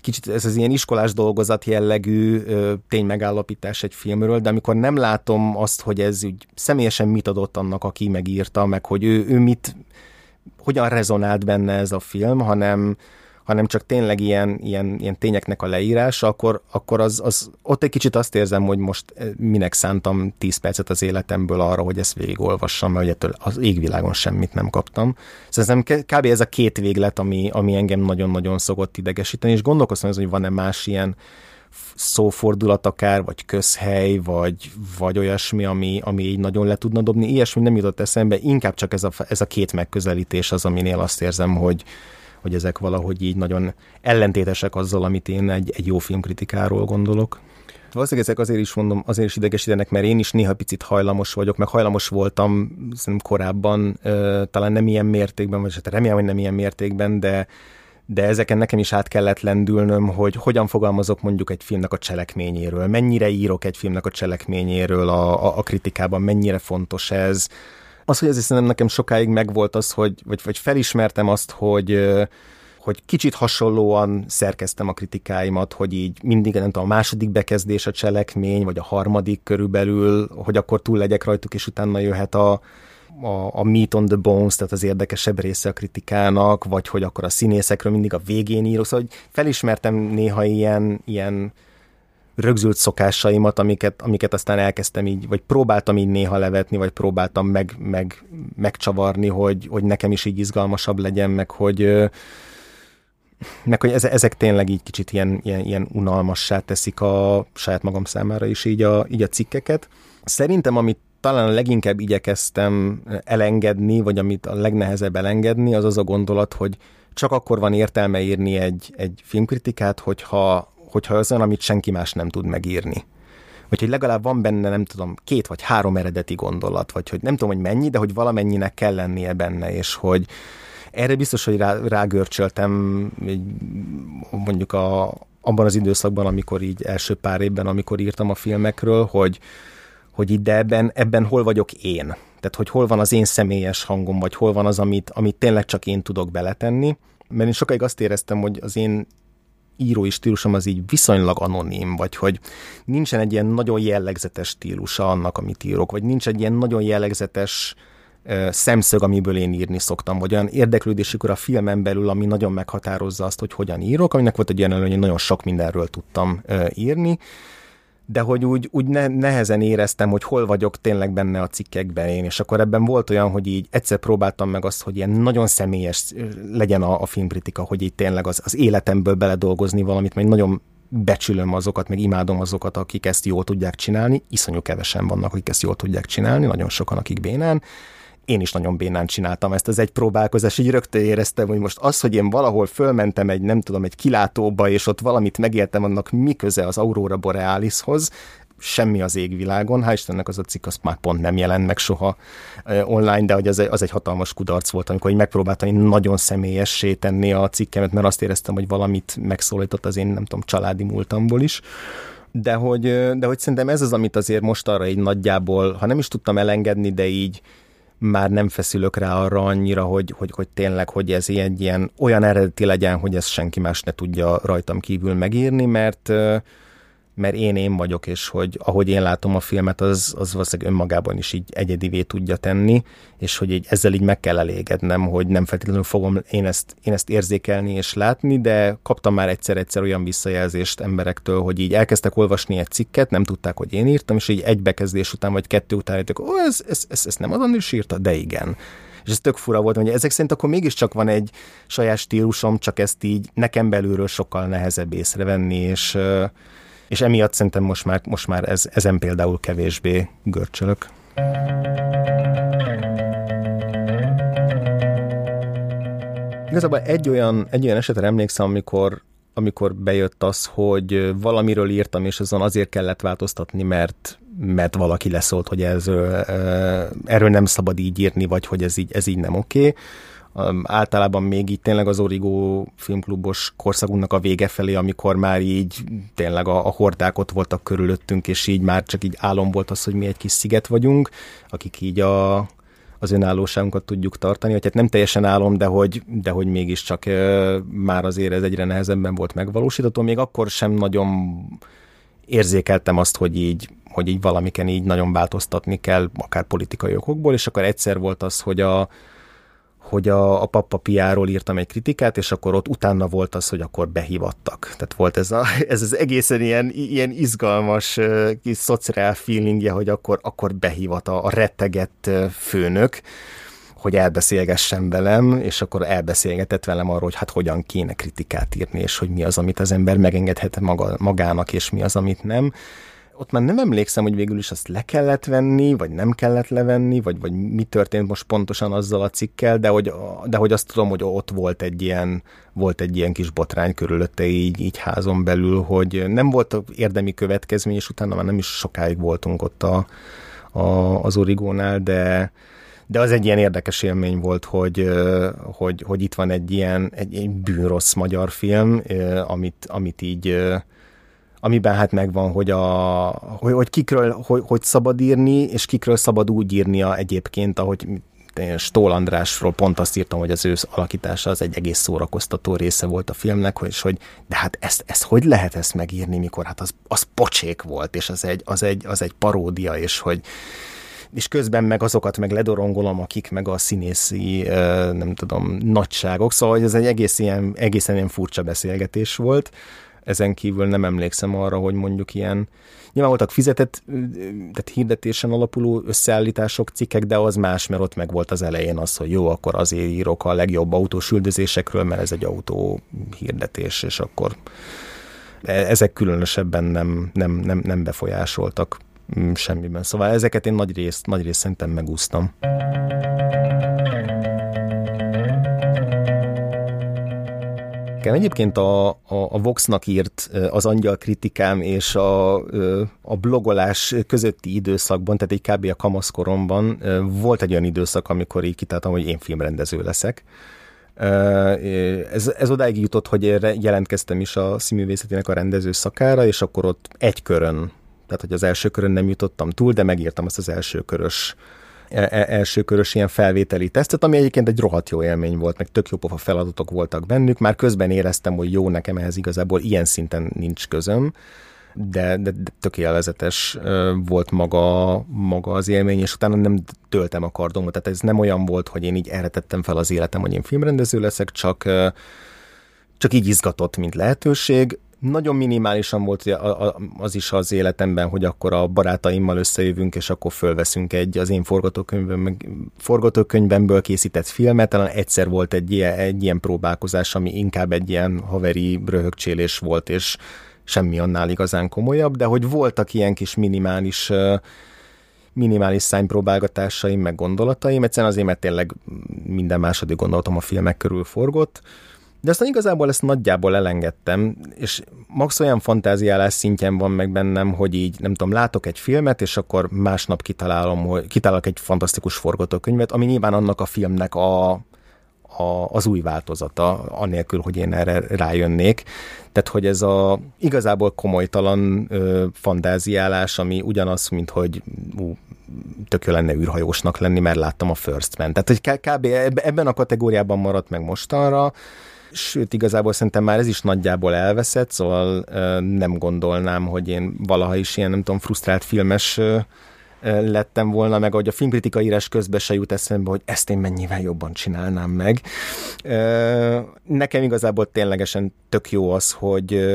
kicsit ez az ilyen iskolás dolgozat jellegű ö, ténymegállapítás egy filmről, de amikor nem látom azt, hogy ez úgy személyesen mit adott annak, aki megírta, meg hogy ő, ő mit, hogyan rezonált benne ez a film, hanem, hanem csak tényleg ilyen, ilyen, ilyen tényeknek a leírása, akkor, akkor az, az, ott egy kicsit azt érzem, hogy most eh, minek szántam 10 percet az életemből arra, hogy ezt végigolvassam, mert ettől az égvilágon semmit nem kaptam. Szerintem kb. ez a két véglet, ami, ami engem nagyon-nagyon szokott idegesíteni, és gondolkoztam, hogy van-e más ilyen szófordulat akár, vagy közhely, vagy, vagy olyasmi, ami, ami így nagyon le tudna dobni. Ilyesmi nem jutott eszembe, inkább csak ez a, ez a két megközelítés az, aminél azt érzem, hogy, hogy ezek valahogy így nagyon ellentétesek azzal, amit én egy, egy jó filmkritikáról gondolok. Valószínűleg ezek azért is mondom, azért is idegesítenek, mert én is néha picit hajlamos vagyok, meg hajlamos voltam szerintem korábban, talán nem ilyen mértékben, vagy hát remélem, hogy nem ilyen mértékben, de de ezeken nekem is át kellett lendülnöm, hogy hogyan fogalmazok mondjuk egy filmnek a cselekményéről, mennyire írok egy filmnek a cselekményéről a, a, a kritikában, mennyire fontos ez, az, hogy ezért szerintem nekem sokáig megvolt az, hogy, vagy, vagy felismertem azt, hogy hogy kicsit hasonlóan szerkeztem a kritikáimat, hogy így mindig nem tudom, a második bekezdés a cselekmény, vagy a harmadik körülbelül, hogy akkor túl legyek rajtuk, és utána jöhet a, a, a meat on the bones, tehát az érdekesebb része a kritikának, vagy hogy akkor a színészekről mindig a végén írok, szóval hogy felismertem néha ilyen, ilyen rögzült szokásaimat, amiket, amiket aztán elkezdtem így, vagy próbáltam így néha levetni, vagy próbáltam meg, meg, megcsavarni, hogy, hogy nekem is így izgalmasabb legyen, meg hogy meg hogy ezek tényleg így kicsit ilyen, ilyen, ilyen unalmassá teszik a saját magam számára is így a, így a cikkeket. Szerintem, amit talán a leginkább igyekeztem elengedni, vagy amit a legnehezebb elengedni, az az a gondolat, hogy csak akkor van értelme írni egy, egy filmkritikát, hogyha hogyha az olyan, amit senki más nem tud megírni. Vagy hogy legalább van benne, nem tudom, két vagy három eredeti gondolat, vagy hogy nem tudom, hogy mennyi, de hogy valamennyinek kell lennie benne, és hogy erre biztos, hogy rá, rágörcsöltem mondjuk a, abban az időszakban, amikor így első pár évben, amikor írtam a filmekről, hogy, hogy itt de ebben, ebben hol vagyok én. Tehát, hogy hol van az én személyes hangom, vagy hol van az, amit, amit tényleg csak én tudok beletenni. Mert én sokáig azt éreztem, hogy az én írói stílusom az így viszonylag anonim, vagy hogy nincsen egy ilyen nagyon jellegzetes stílusa annak, amit írok, vagy nincs egy ilyen nagyon jellegzetes szemszög, amiből én írni szoktam, vagy olyan érdeklődési kör a filmen belül, ami nagyon meghatározza azt, hogy hogyan írok, aminek volt egy olyan előny, hogy nagyon sok mindenről tudtam írni, de hogy úgy, úgy ne, nehezen éreztem, hogy hol vagyok tényleg benne a cikkekben én, és akkor ebben volt olyan, hogy így egyszer próbáltam meg azt, hogy ilyen nagyon személyes legyen a, a filmkritika, hogy így tényleg az, az életemből beledolgozni valamit, mert nagyon becsülöm azokat, meg imádom azokat, akik ezt jól tudják csinálni, iszonyú kevesen vannak, akik ezt jól tudják csinálni, nagyon sokan, akik bénán, én is nagyon bénán csináltam ezt az egy próbálkozás, így rögtön éreztem, hogy most az, hogy én valahol fölmentem egy, nem tudom, egy kilátóba, és ott valamit megéltem, annak mi köze az Aurora Borealishoz, semmi az égvilágon. Hál' Istennek az a cikk az már pont nem jelent meg soha online, de hogy az, az egy hatalmas kudarc volt, amikor így megpróbáltam én nagyon személyessé tenni a cikkemet, mert azt éreztem, hogy valamit megszólított az én, nem tudom, családi múltamból is de hogy, de hogy szerintem ez az, amit azért most arra így nagyjából, ha nem is tudtam elengedni, de így, már nem feszülök rá arra annyira, hogy, hogy, hogy tényleg, hogy ez egy ilyen olyan eredeti legyen, hogy ezt senki más ne tudja rajtam kívül megírni, mert mert én én vagyok, és hogy ahogy én látom a filmet, az, az valószínűleg önmagában is így egyedivé tudja tenni, és hogy így ezzel így meg kell elégednem, hogy nem feltétlenül fogom én ezt, én ezt érzékelni és látni, de kaptam már egyszer-egyszer olyan visszajelzést emberektől, hogy így elkezdtek olvasni egy cikket, nem tudták, hogy én írtam, és így egy bekezdés után vagy kettő után jöttek, ó, ez, ez, ez, ez nem azon is írta, de igen. És ez tök fura volt, hogy ezek szerint akkor mégiscsak van egy saját stílusom, csak ezt így nekem belülről sokkal nehezebb észrevenni, és, és emiatt szerintem most már, most már ez, ezen például kevésbé görcsölök. Igazából egy olyan, egy olyan esetre emlékszem, amikor, amikor bejött az, hogy valamiről írtam, és azon azért kellett változtatni, mert, mert valaki leszólt, hogy ez, erről nem szabad így írni, vagy hogy ez így, ez így nem oké. Okay általában még így tényleg az Origo filmklubos korszakunknak a vége felé, amikor már így tényleg a, a hordák ott voltak körülöttünk, és így már csak így álom volt az, hogy mi egy kis sziget vagyunk, akik így a, az önállóságunkat tudjuk tartani, hogy hát nem teljesen álom, de hogy, de hogy mégiscsak e, már azért ez egyre nehezebben volt megvalósítható, még akkor sem nagyon érzékeltem azt, hogy így, hogy így valamiken így nagyon változtatni kell, akár politikai okokból, és akkor egyszer volt az, hogy a, hogy a, a Pappa Piáról írtam egy kritikát, és akkor ott utána volt az, hogy akkor behívattak. Tehát volt ez, a, ez az egészen ilyen, ilyen izgalmas kis szociál feelingje, hogy akkor, akkor behívat a, a rettegett főnök, hogy elbeszélgessen velem, és akkor elbeszélgetett velem arról, hogy hát hogyan kéne kritikát írni, és hogy mi az, amit az ember megengedhet maga, magának, és mi az, amit nem ott már nem emlékszem, hogy végül is azt le kellett venni, vagy nem kellett levenni, vagy, vagy mi történt most pontosan azzal a cikkel, de hogy, de hogy azt tudom, hogy ott volt egy ilyen, volt egy ilyen kis botrány körülötte így, így házon belül, hogy nem volt érdemi következmény, és utána már nem is sokáig voltunk ott a, a, az origónál, de, de az egy ilyen érdekes élmény volt, hogy, hogy, hogy itt van egy ilyen egy, egy bűnrossz magyar film, amit, amit így amiben hát megvan, hogy, a, hogy, hogy kikről, hogy, hogy szabad írni, és kikről szabad úgy írnia egyébként, ahogy Stól Andrásról pont azt írtam, hogy az ő alakítása az egy egész szórakoztató része volt a filmnek, és hogy de hát ezt, ezt hogy lehet ezt megírni, mikor hát az, az pocsék volt, és az egy, az, egy, az egy paródia, és hogy és közben meg azokat meg ledorongolom, akik meg a színészi, nem tudom, nagyságok, szóval ez egy egész ilyen, egészen ilyen furcsa beszélgetés volt, ezen kívül nem emlékszem arra, hogy mondjuk ilyen, nyilván voltak fizetett, tehát hirdetésen alapuló összeállítások, cikkek, de az más, mert ott meg volt az elején az, hogy jó, akkor azért írok a legjobb autós üldözésekről, mert ez egy autó hirdetés, és akkor e, ezek különösebben nem, nem, nem, nem befolyásoltak mm, semmiben. Szóval ezeket én nagy részt, nagy részt szerintem megúsztam. Nekem egyébként a, a, a Voxnak írt az angyal kritikám és a, a blogolás közötti időszakban, tehát egy kb. a kamaszkoromban volt egy olyan időszak, amikor így kitáltam, hogy én filmrendező leszek. Ez, ez odáig jutott, hogy jelentkeztem is a színművészetének a rendező szakára, és akkor ott egy körön, tehát hogy az első körön nem jutottam túl, de megírtam azt az első körös elsőkörös ilyen felvételi tesztet, ami egyébként egy rohadt jó élmény volt, meg tök jó pofa feladatok voltak bennük. Már közben éreztem, hogy jó, nekem ehhez igazából ilyen szinten nincs közöm, de, de, de tökéletes volt maga, maga az élmény, és utána nem töltem a kardomat. Tehát ez nem olyan volt, hogy én így erre tettem fel az életem, hogy én filmrendező leszek, csak csak így izgatott, mint lehetőség. Nagyon minimálisan volt az is az életemben, hogy akkor a barátaimmal összejövünk, és akkor fölveszünk egy az én forgatókönyvemből készített filmet. Talán egyszer volt egy ilyen, egy ilyen próbálkozás, ami inkább egy ilyen haveri röhögcsélés volt, és semmi annál igazán komolyabb, de hogy voltak ilyen kis minimális minimális szánypróbálgatásaim, meg gondolataim, egyszerűen azért, mert tényleg minden második gondolatom a filmek körül forgott, de aztán igazából ezt nagyjából elengedtem, és max olyan fantáziálás szintjen van meg bennem, hogy így, nem tudom, látok egy filmet, és akkor másnap kitalálom, hogy kitálok egy fantasztikus forgatókönyvet, ami nyilván annak a filmnek a, a, az új változata, anélkül, hogy én erre rájönnék. Tehát, hogy ez a igazából komolytalan ö, fantáziálás, ami ugyanaz, mint hogy ú, tök jó lenne űrhajósnak lenni, mert láttam a First Man. Tehát, hogy kb. ebben a kategóriában maradt meg mostanra, sőt, igazából szerintem már ez is nagyjából elveszett, szóval nem gondolnám, hogy én valaha is ilyen, nem tudom, frusztrált filmes lettem volna, meg hogy a filmkritika írás közben se jut eszembe, hogy ezt én mennyivel jobban csinálnám meg. Nekem igazából ténylegesen tök jó az, hogy,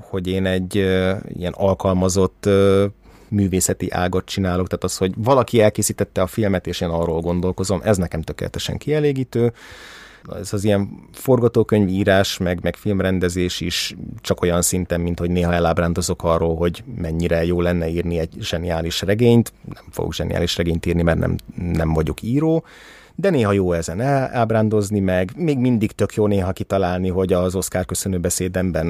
hogy én egy ilyen alkalmazott művészeti ágat csinálok, tehát az, hogy valaki elkészítette a filmet, és én arról gondolkozom, ez nekem tökéletesen kielégítő ez az ilyen forgatókönyvírás, meg, meg filmrendezés is csak olyan szinten, mint hogy néha elábrándozok arról, hogy mennyire jó lenne írni egy zseniális regényt. Nem fogok zseniális regényt írni, mert nem, nem vagyok író, de néha jó ezen ábrándozni meg, még mindig tök jó néha kitalálni, hogy az Oscar köszönő beszédemben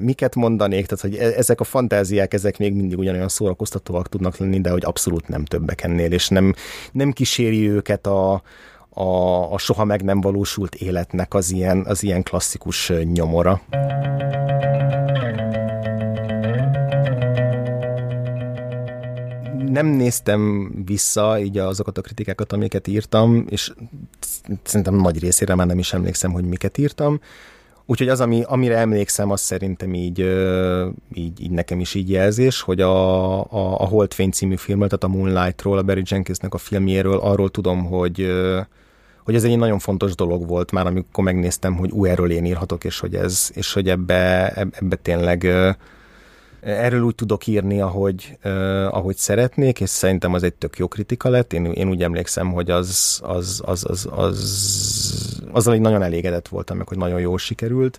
miket mondanék, tehát hogy e-, ezek a fantáziák, ezek még mindig ugyanolyan szórakoztatóak tudnak lenni, de hogy abszolút nem többek ennél, és nem, nem kíséri őket a, a, a soha meg nem valósult életnek az ilyen, az ilyen klasszikus nyomora. nem néztem vissza így azokat a kritikákat, amiket írtam, és szerintem nagy részére már nem is emlékszem, hogy miket írtam. Úgyhogy az, ami, amire emlékszem, az szerintem így, így, így nekem is így jelzés, hogy a, a, a Holdfény című filmet, tehát a Moonlightról, a Barry Jenkinsnek a filmjéről, arról tudom, hogy hogy ez egy nagyon fontos dolog volt már, amikor megnéztem, hogy ú, erről én írhatok, és hogy, ez, és hogy ebbe, ebbe tényleg Erről úgy tudok írni, ahogy, uh, ahogy szeretnék, és szerintem az egy tök jó kritika lett. Én, én úgy emlékszem, hogy az, az, az, az, az, azzal egy nagyon elégedett voltam, meg hogy nagyon jól sikerült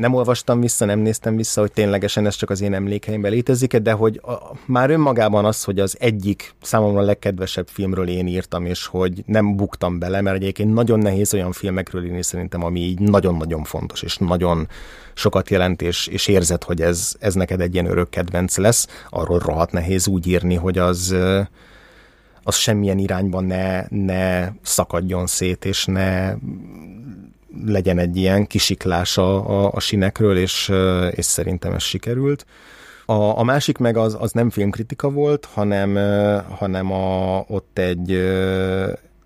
nem olvastam vissza, nem néztem vissza, hogy ténylegesen ez csak az én emlékeimben létezik de hogy a, már önmagában az, hogy az egyik számomra legkedvesebb filmről én írtam, és hogy nem buktam bele, mert egyébként nagyon nehéz olyan filmekről írni szerintem, ami így nagyon-nagyon fontos, és nagyon sokat jelent, és, és érzed, hogy ez, ez neked egy ilyen örök kedvenc lesz, arról rohadt nehéz úgy írni, hogy az az semmilyen irányban ne, ne szakadjon szét, és ne legyen egy ilyen kisiklás a, a, a sinekről, és, és szerintem ez sikerült. A, a másik meg az, az nem filmkritika volt, hanem, hanem a, ott egy,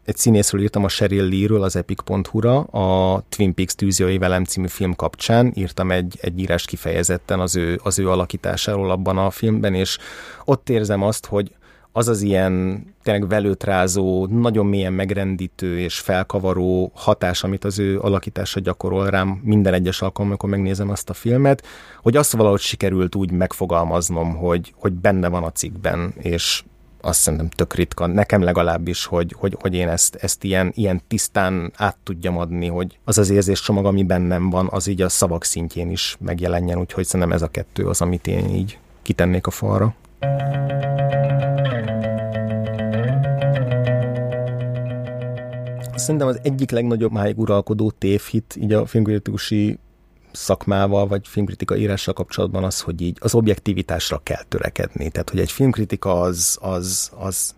egy színészről írtam a Sheryl Lee-ről az epic.hu-ra, a Twin Peaks tűzjai velem című film kapcsán írtam egy, egy írás kifejezetten az ő, az ő alakításáról abban a filmben, és ott érzem azt, hogy az az ilyen tényleg velőtrázó, nagyon mélyen megrendítő és felkavaró hatás, amit az ő alakítása gyakorol rám minden egyes alkalommal, amikor megnézem azt a filmet, hogy azt valahogy sikerült úgy megfogalmaznom, hogy, hogy benne van a cikkben, és azt szerintem tök ritka, nekem legalábbis, hogy, hogy, hogy én ezt, ezt ilyen, ilyen tisztán át tudjam adni, hogy az az érzéscsomag, ami bennem van, az így a szavak szintjén is megjelenjen, úgyhogy szerintem ez a kettő az, amit én így kitennék a falra. Szerintem az egyik legnagyobb máig uralkodó tévhit így a filmkritikusi szakmával, vagy filmkritika írással kapcsolatban az, hogy így az objektivitásra kell törekedni. Tehát, hogy egy filmkritika az, az, az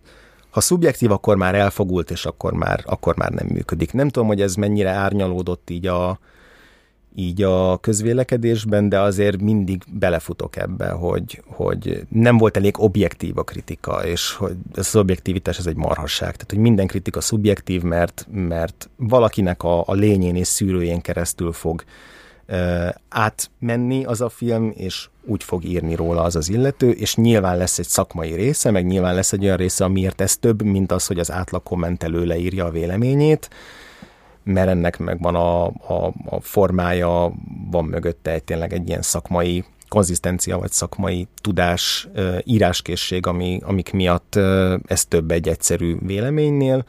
ha szubjektív, akkor már elfogult, és akkor már, akkor már nem működik. Nem tudom, hogy ez mennyire árnyalódott így a, így a közvélekedésben, de azért mindig belefutok ebbe, hogy, hogy nem volt elég objektív a kritika, és hogy ez az objektivitás ez egy marhasság. Tehát, hogy minden kritika szubjektív, mert, mert valakinek a, a lényén és szűrőjén keresztül fog uh, átmenni az a film, és úgy fog írni róla az az illető, és nyilván lesz egy szakmai része, meg nyilván lesz egy olyan része, amiért ez több, mint az, hogy az átlag kommentelő leírja a véleményét, mert ennek megvan a, a, a formája, van mögötte egy, tényleg egy ilyen szakmai konzisztencia vagy szakmai tudás, íráskészség, ami, amik miatt ez több egy egyszerű véleménynél,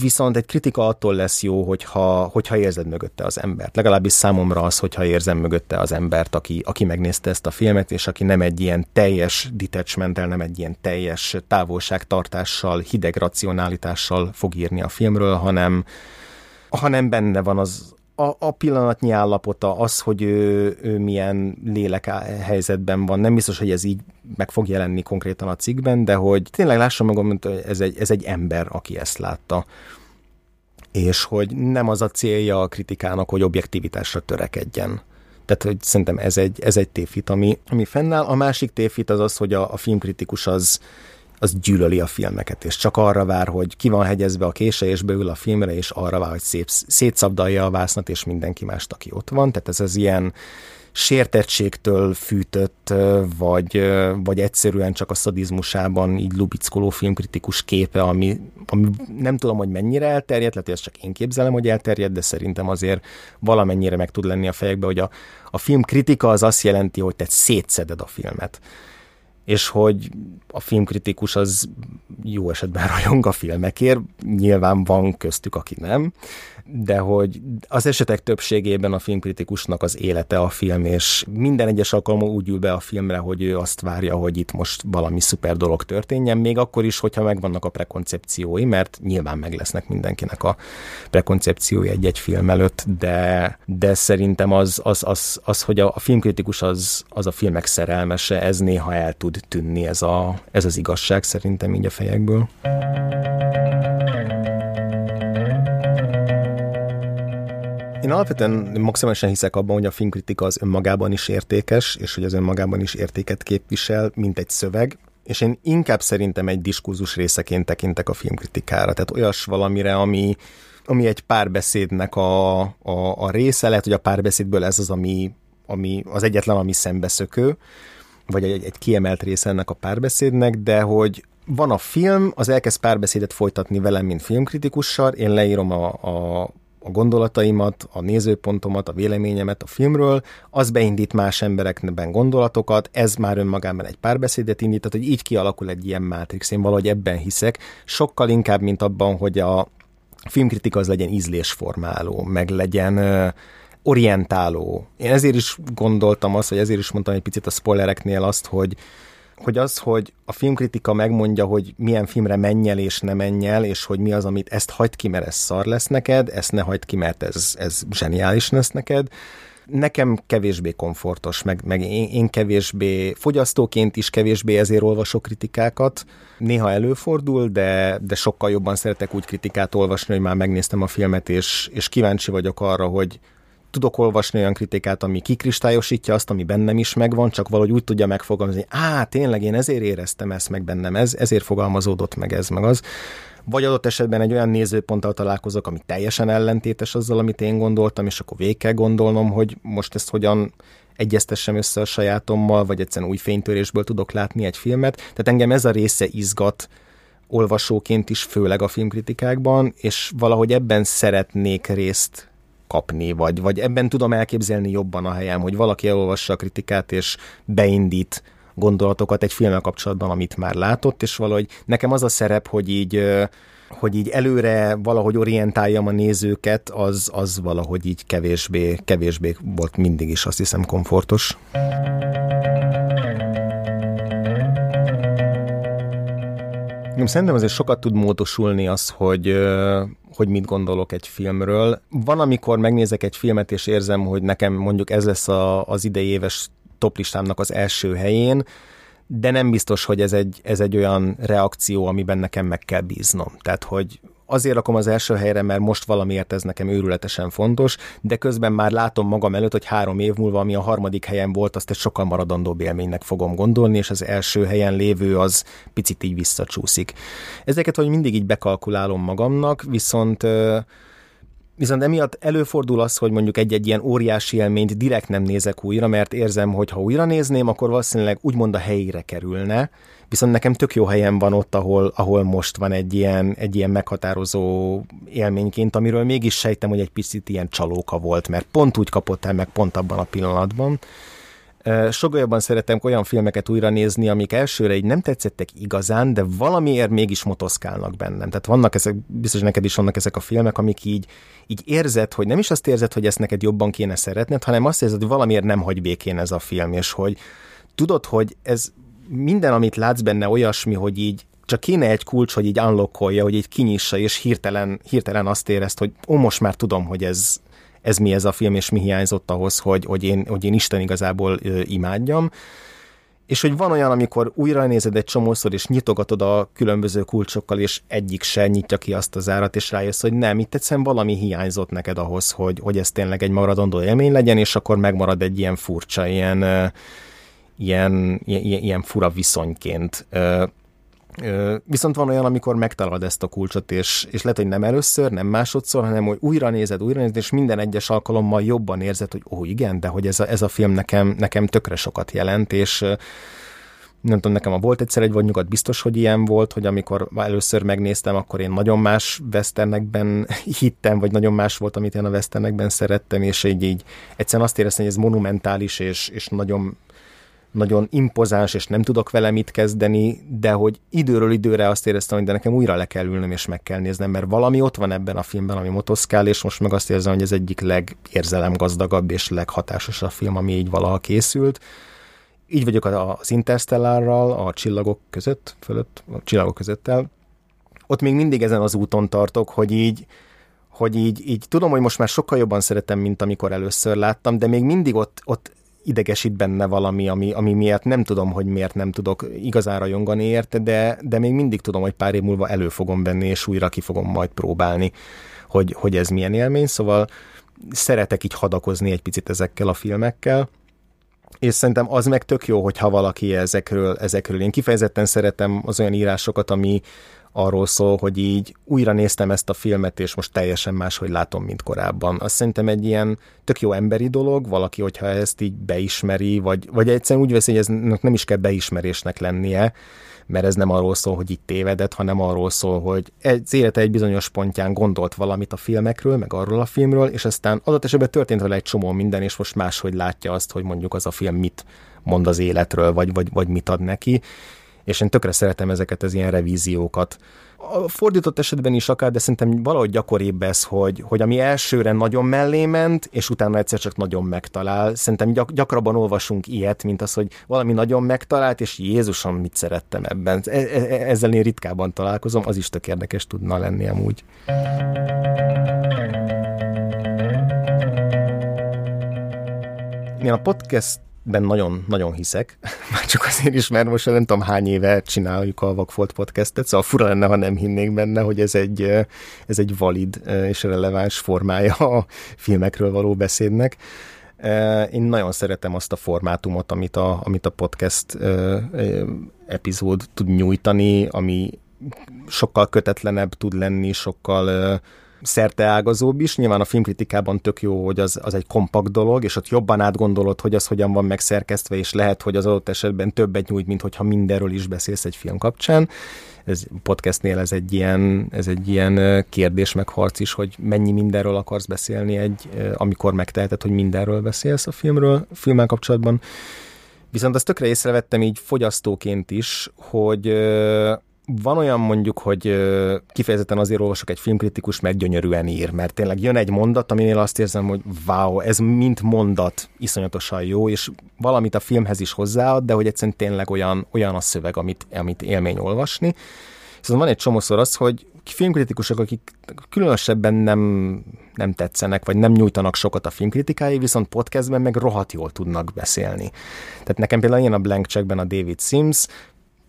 viszont egy kritika attól lesz jó, hogyha, hogyha érzed mögötte az embert. Legalábbis számomra az, hogyha érzem mögötte az embert, aki, aki megnézte ezt a filmet, és aki nem egy ilyen teljes detachmenttel, nem egy ilyen teljes távolságtartással, hideg racionálitással fog írni a filmről, hanem, hanem benne van az a, a pillanatnyi állapota, az, hogy ő, ő milyen lélek helyzetben van. Nem biztos, hogy ez így meg fog jelenni konkrétan a cikkben, de hogy tényleg lássam magam, hogy ez egy, ez egy ember, aki ezt látta. És hogy nem az a célja a kritikának, hogy objektivitásra törekedjen. Tehát, hogy szerintem ez egy, ez egy tévhit, ami, ami fennáll. A másik tévhit az az, hogy a, a filmkritikus az, az gyűlöli a filmeket, és csak arra vár, hogy ki van hegyezve a kése, és beül a filmre, és arra vár, hogy szép, szétszabdalja a vásznat, és mindenki mást, aki ott van. Tehát ez az ilyen sértettségtől fűtött, vagy, vagy egyszerűen csak a szadizmusában így lubickoló filmkritikus képe, ami, ami nem tudom, hogy mennyire elterjedt, lehet, hogy ezt csak én képzelem, hogy elterjedt, de szerintem azért valamennyire meg tud lenni a fejekbe, hogy a, a filmkritika az azt jelenti, hogy te szétszeded a filmet és hogy a filmkritikus az jó esetben rajong a filmekért, nyilván van köztük, aki nem, de hogy az esetek többségében a filmkritikusnak az élete a film, és minden egyes alkalommal úgy ül be a filmre, hogy ő azt várja, hogy itt most valami szuper dolog történjen, még akkor is, hogyha megvannak a prekoncepciói, mert nyilván meg lesznek mindenkinek a prekoncepciói egy-egy film előtt, de, de szerintem az, az, az, az hogy a, a filmkritikus az, az a filmek szerelmese, ez néha el tud tűnni, ez, a, ez az igazság szerintem így a fejekből. Én alapvetően maximálisan hiszek abban, hogy a filmkritika az önmagában is értékes, és hogy az önmagában is értéket képvisel, mint egy szöveg, és én inkább szerintem egy diskurzus részeként tekintek a filmkritikára, tehát olyas valamire, ami, ami egy párbeszédnek a, a, a része, lehet, hogy a párbeszédből ez az, ami, ami az egyetlen, ami szembeszökő, vagy egy, egy kiemelt része ennek a párbeszédnek, de hogy van a film, az elkezd párbeszédet folytatni velem, mint filmkritikussal, én leírom a, a, a gondolataimat, a nézőpontomat, a véleményemet a filmről, az beindít más emberekben gondolatokat, ez már önmagában egy párbeszédet indít, tehát hogy így kialakul egy ilyen mátrix. Én valahogy ebben hiszek, sokkal inkább, mint abban, hogy a filmkritika az legyen ízlésformáló, meg legyen orientáló. Én ezért is gondoltam azt, vagy ezért is mondtam egy picit a spoilereknél azt, hogy hogy az, hogy a filmkritika megmondja, hogy milyen filmre menj el és ne menj el, és hogy mi az, amit ezt hagyd ki, mert ez szar lesz neked, ezt ne hagyd ki, mert ez, ez zseniális lesz neked, nekem kevésbé komfortos, meg, meg én, én kevésbé, fogyasztóként is kevésbé ezért olvasok kritikákat. Néha előfordul, de, de sokkal jobban szeretek úgy kritikát olvasni, hogy már megnéztem a filmet, és, és kíváncsi vagyok arra, hogy, tudok olvasni olyan kritikát, ami kikristályosítja azt, ami bennem is megvan, csak valahogy úgy tudja megfogalmazni, á, tényleg én ezért éreztem ezt meg bennem, ez, ezért fogalmazódott meg ez, meg az. Vagy adott esetben egy olyan nézőponttal találkozok, ami teljesen ellentétes azzal, amit én gondoltam, és akkor végig kell gondolnom, hogy most ezt hogyan egyeztessem össze a sajátommal, vagy egyszerűen új fénytörésből tudok látni egy filmet. Tehát engem ez a része izgat olvasóként is, főleg a filmkritikákban, és valahogy ebben szeretnék részt kapni, vagy, vagy ebben tudom elképzelni jobban a helyem, hogy valaki elolvassa a kritikát, és beindít gondolatokat egy filmmel kapcsolatban, amit már látott, és valahogy nekem az a szerep, hogy így hogy így előre valahogy orientáljam a nézőket, az, az valahogy így kevésbé, kevésbé volt mindig is, azt hiszem, komfortos. Szerintem azért sokat tud módosulni az, hogy hogy mit gondolok egy filmről. Van, amikor megnézek egy filmet, és érzem, hogy nekem mondjuk ez lesz a, az idei éves toplistámnak az első helyén, de nem biztos, hogy ez egy, ez egy olyan reakció, amiben nekem meg kell bíznom. Tehát, hogy azért rakom az első helyre, mert most valamiért ez nekem őrületesen fontos, de közben már látom magam előtt, hogy három év múlva, ami a harmadik helyen volt, azt egy sokkal maradandóbb élménynek fogom gondolni, és az első helyen lévő az picit így visszacsúszik. Ezeket hogy mindig így bekalkulálom magamnak, viszont Viszont emiatt előfordul az, hogy mondjuk egy-egy ilyen óriási élményt direkt nem nézek újra, mert érzem, hogy ha újra nézném, akkor valószínűleg úgymond a helyére kerülne, viszont nekem tök jó helyen van ott, ahol, ahol most van egy ilyen, egy ilyen meghatározó élményként, amiről mégis sejtem, hogy egy picit ilyen csalóka volt, mert pont úgy kapott el meg pont abban a pillanatban. Sokkal jobban szeretem olyan filmeket újra nézni, amik elsőre így nem tetszettek igazán, de valamiért mégis motoszkálnak bennem. Tehát vannak ezek, biztos neked is vannak ezek a filmek, amik így, így érzed, hogy nem is azt érzed, hogy ezt neked jobban kéne szeretned, hanem azt érzed, hogy valamiért nem hagy békén ez a film, és hogy tudod, hogy ez minden, amit látsz benne olyasmi, hogy így csak kéne egy kulcs, hogy így unlockolja, hogy így kinyissa, és hirtelen, hirtelen azt érezt, hogy ó, most már tudom, hogy ez, ez mi ez a film, és mi hiányzott ahhoz, hogy, hogy, én, hogy én Isten igazából ö, imádjam. És hogy van olyan, amikor újra nézed egy csomószor, és nyitogatod a különböző kulcsokkal, és egyik se nyitja ki azt az árat, és rájössz, hogy nem, itt egyszerűen valami hiányzott neked ahhoz, hogy, hogy ez tényleg egy maradandó élmény legyen, és akkor megmarad egy ilyen furcsa, ilyen, ilyen, ilyen, ilyen fura viszonyként. Viszont van olyan, amikor megtalálod ezt a kulcsot, és, és lehet, hogy nem először, nem másodszor, hanem hogy újra nézed, újra nézed, és minden egyes alkalommal jobban érzed, hogy ó, igen, de hogy ez a, ez a film nekem, nekem tökre sokat jelent, és nem tudom, nekem a volt egyszer egy vagy nyugat biztos, hogy ilyen volt, hogy amikor először megnéztem, akkor én nagyon más westernekben hittem, vagy nagyon más volt, amit én a westernekben szerettem, és így, így egyszerűen azt éreztem, hogy ez monumentális, és, és nagyon nagyon impozáns, és nem tudok vele mit kezdeni, de hogy időről időre azt éreztem, hogy de nekem újra le kell ülnöm, és meg kell néznem, mert valami ott van ebben a filmben, ami motoszkál, és most meg azt érzem, hogy ez egyik legérzelemgazdagabb és leghatásosabb film, ami így valaha készült. Így vagyok az Interstellárral, a csillagok között, fölött, a csillagok közöttel. Ott még mindig ezen az úton tartok, hogy így, hogy így, így tudom, hogy most már sokkal jobban szeretem, mint amikor először láttam, de még mindig ott, ott idegesít benne valami, ami, ami miatt nem tudom, hogy miért nem tudok igazán rajongani érte, de, de még mindig tudom, hogy pár év múlva elő fogom venni, és újra ki fogom majd próbálni, hogy, hogy ez milyen élmény, szóval szeretek így hadakozni egy picit ezekkel a filmekkel, és szerintem az meg tök jó, hogyha valaki ezekről, ezekről. Én kifejezetten szeretem az olyan írásokat, ami arról szól, hogy így újra néztem ezt a filmet, és most teljesen máshogy látom, mint korábban. Azt szerintem egy ilyen tök jó emberi dolog, valaki, hogyha ezt így beismeri, vagy, vagy egyszerűen úgy veszi, hogy ez nem is kell beismerésnek lennie, mert ez nem arról szól, hogy itt tévedett, hanem arról szól, hogy az élete egy bizonyos pontján gondolt valamit a filmekről, meg arról a filmről, és aztán adott esetben történt vele egy csomó minden, és most máshogy látja azt, hogy mondjuk az a film mit mond az életről, vagy, vagy, vagy mit ad neki. És én tökre szeretem ezeket az ilyen revíziókat a fordított esetben is akár, de szerintem valahogy gyakoribb ez, hogy, hogy ami elsőre nagyon mellé ment, és utána egyszer csak nagyon megtalál. Szerintem gyak, gyakrabban olvasunk ilyet, mint az, hogy valami nagyon megtalált, és Jézusom, mit szerettem ebben. E, e, e, ezzel én ritkában találkozom, az is tök érdekes tudna lenni amúgy. Én a podcast ben nagyon-nagyon hiszek, már csak azért is, mert most nem tudom hány éve csináljuk a Vagfolt podcastet, szóval fura lenne, ha nem hinnék benne, hogy ez egy, ez egy valid és releváns formája a filmekről való beszédnek. Én nagyon szeretem azt a formátumot, amit a, amit a podcast epizód tud nyújtani, ami sokkal kötetlenebb tud lenni, sokkal szerteágazóbb is. Nyilván a filmkritikában tök jó, hogy az, az egy kompakt dolog, és ott jobban átgondolod, hogy az hogyan van megszerkesztve, és lehet, hogy az adott esetben többet nyújt, mint hogyha mindenről is beszélsz egy film kapcsán. Ez podcastnél ez egy ilyen, ez egy ilyen kérdés meg harc is, hogy mennyi mindenről akarsz beszélni egy, amikor megteheted, hogy mindenről beszélsz a filmről, filmmel kapcsolatban. Viszont azt tökre észrevettem így fogyasztóként is, hogy van olyan mondjuk, hogy kifejezetten azért olvasok egy filmkritikus, mert gyönyörűen ír, mert tényleg jön egy mondat, aminél azt érzem, hogy wow, ez mint mondat iszonyatosan jó, és valamit a filmhez is hozzáad, de hogy egyszerűen tényleg olyan, olyan a szöveg, amit, amit élmény olvasni. Szóval van egy csomószor az, hogy filmkritikusok, akik különösebben nem, nem tetszenek, vagy nem nyújtanak sokat a filmkritikái, viszont podcastben meg rohadt jól tudnak beszélni. Tehát nekem például ilyen a Blank Checkben a David Sims,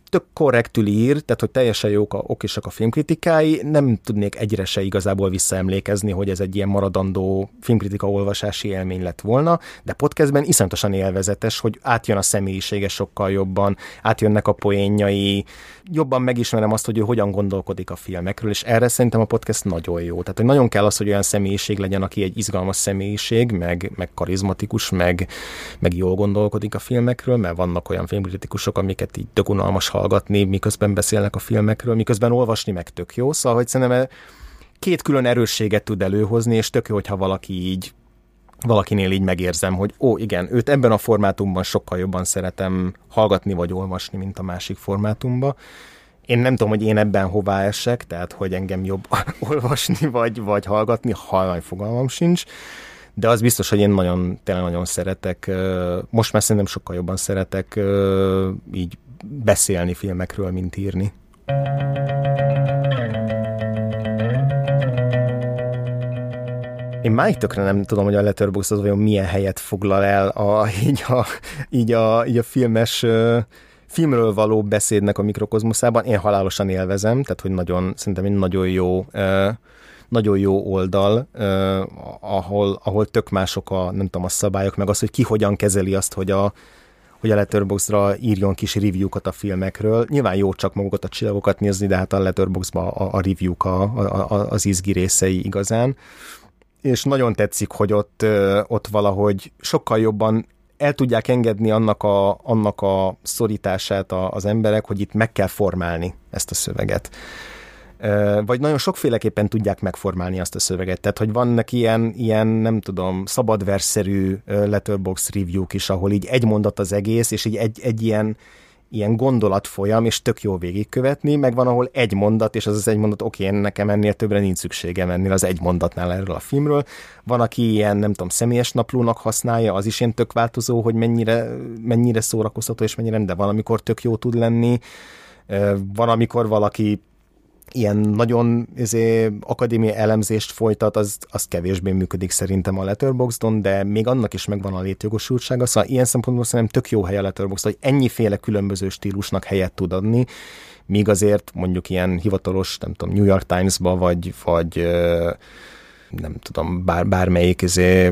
tök korrektül ír, tehát hogy teljesen jók a, okisak a filmkritikái, nem tudnék egyre se igazából visszaemlékezni, hogy ez egy ilyen maradandó filmkritika olvasási élmény lett volna, de podcastben iszonyatosan élvezetes, hogy átjön a személyisége sokkal jobban, átjönnek a poénjai, jobban megismerem azt, hogy ő hogyan gondolkodik a filmekről, és erre szerintem a podcast nagyon jó. Tehát, hogy nagyon kell az, hogy olyan személyiség legyen, aki egy izgalmas személyiség, meg, meg karizmatikus, meg, meg jól gondolkodik a filmekről, mert vannak olyan filmkritikusok, amiket így tök hallgatni, miközben beszélnek a filmekről, miközben olvasni meg tök jó. Szóval, hogy szerintem két külön erősséget tud előhozni, és tök jó, hogyha valaki így valakinél így megérzem, hogy ó, igen, őt ebben a formátumban sokkal jobban szeretem hallgatni vagy olvasni, mint a másik formátumban. Én nem tudom, hogy én ebben hová esek, tehát hogy engem jobb olvasni vagy, vagy hallgatni, halvány fogalmam sincs, de az biztos, hogy én nagyon, tényleg nagyon szeretek, most már szerintem sokkal jobban szeretek így beszélni filmekről, mint írni. Én máig tökre nem tudom, hogy a Letterboxd az vajon milyen helyet foglal el a, így, a, így, a, így a filmes filmről való beszédnek a mikrokozmoszában. Én halálosan élvezem, tehát hogy nagyon, szerintem egy nagyon jó nagyon jó oldal, ahol, ahol tök mások a, nem tudom, a szabályok, meg az, hogy ki hogyan kezeli azt, hogy a, hogy a Letterboxdra írjon kis review-kat a filmekről. Nyilván jó csak magukat a csillagokat nézni, de hát a Letterboxdba a, a review-k a, a, az izgi részei igazán. És nagyon tetszik, hogy ott, ott valahogy sokkal jobban el tudják engedni annak a, annak a szorítását az emberek, hogy itt meg kell formálni ezt a szöveget vagy nagyon sokféleképpen tudják megformálni azt a szöveget. Tehát, hogy vannak ilyen, ilyen nem tudom, szabadverszerű letterbox review-k is, ahol így egy mondat az egész, és így egy, egy ilyen, ilyen gondolatfolyam, és tök jó végigkövetni, meg van, ahol egy mondat, és az az egy mondat, oké, okay, nekem ennél többre nincs szükségem ennél az egy mondatnál erről a filmről. Van, aki ilyen, nem tudom, személyes naplónak használja, az is ilyen tök változó, hogy mennyire, mennyire szórakoztató, és mennyire nem, de valamikor tök jó tud lenni. Van, amikor valaki ilyen nagyon izé, akadémiai elemzést folytat, az, az kevésbé működik szerintem a Letterboxdon, de még annak is megvan a létjogosultsága, szóval ilyen szempontból szerintem tök jó hely a Letterboxd, hogy ennyiféle különböző stílusnak helyet tud adni, míg azért mondjuk ilyen hivatalos, nem tudom, New York Times-ba, vagy, vagy nem tudom, bár, bármelyik izé,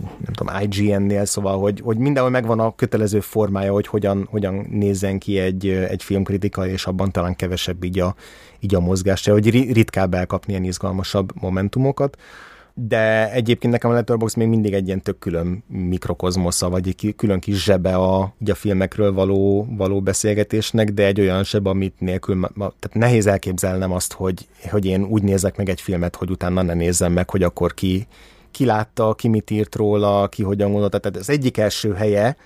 nem tudom, IGN-nél, szóval, hogy, hogy mindenhol megvan a kötelező formája, hogy hogyan, hogyan nézzen ki egy, egy filmkritika, és abban talán kevesebb így a, így a mozgás, hogy ritkább elkapni ilyen izgalmasabb momentumokat de egyébként nekem a Letterboxd még mindig egy ilyen tök külön mikrokozmosza, vagy egy külön kis zsebe a, a filmekről való, való beszélgetésnek, de egy olyan zseb, amit nélkül, tehát nehéz elképzelnem azt, hogy, hogy én úgy nézek meg egy filmet, hogy utána ne nézzem meg, hogy akkor ki, ki látta, ki mit írt róla, ki hogyan gondolta. Tehát az egyik első helye,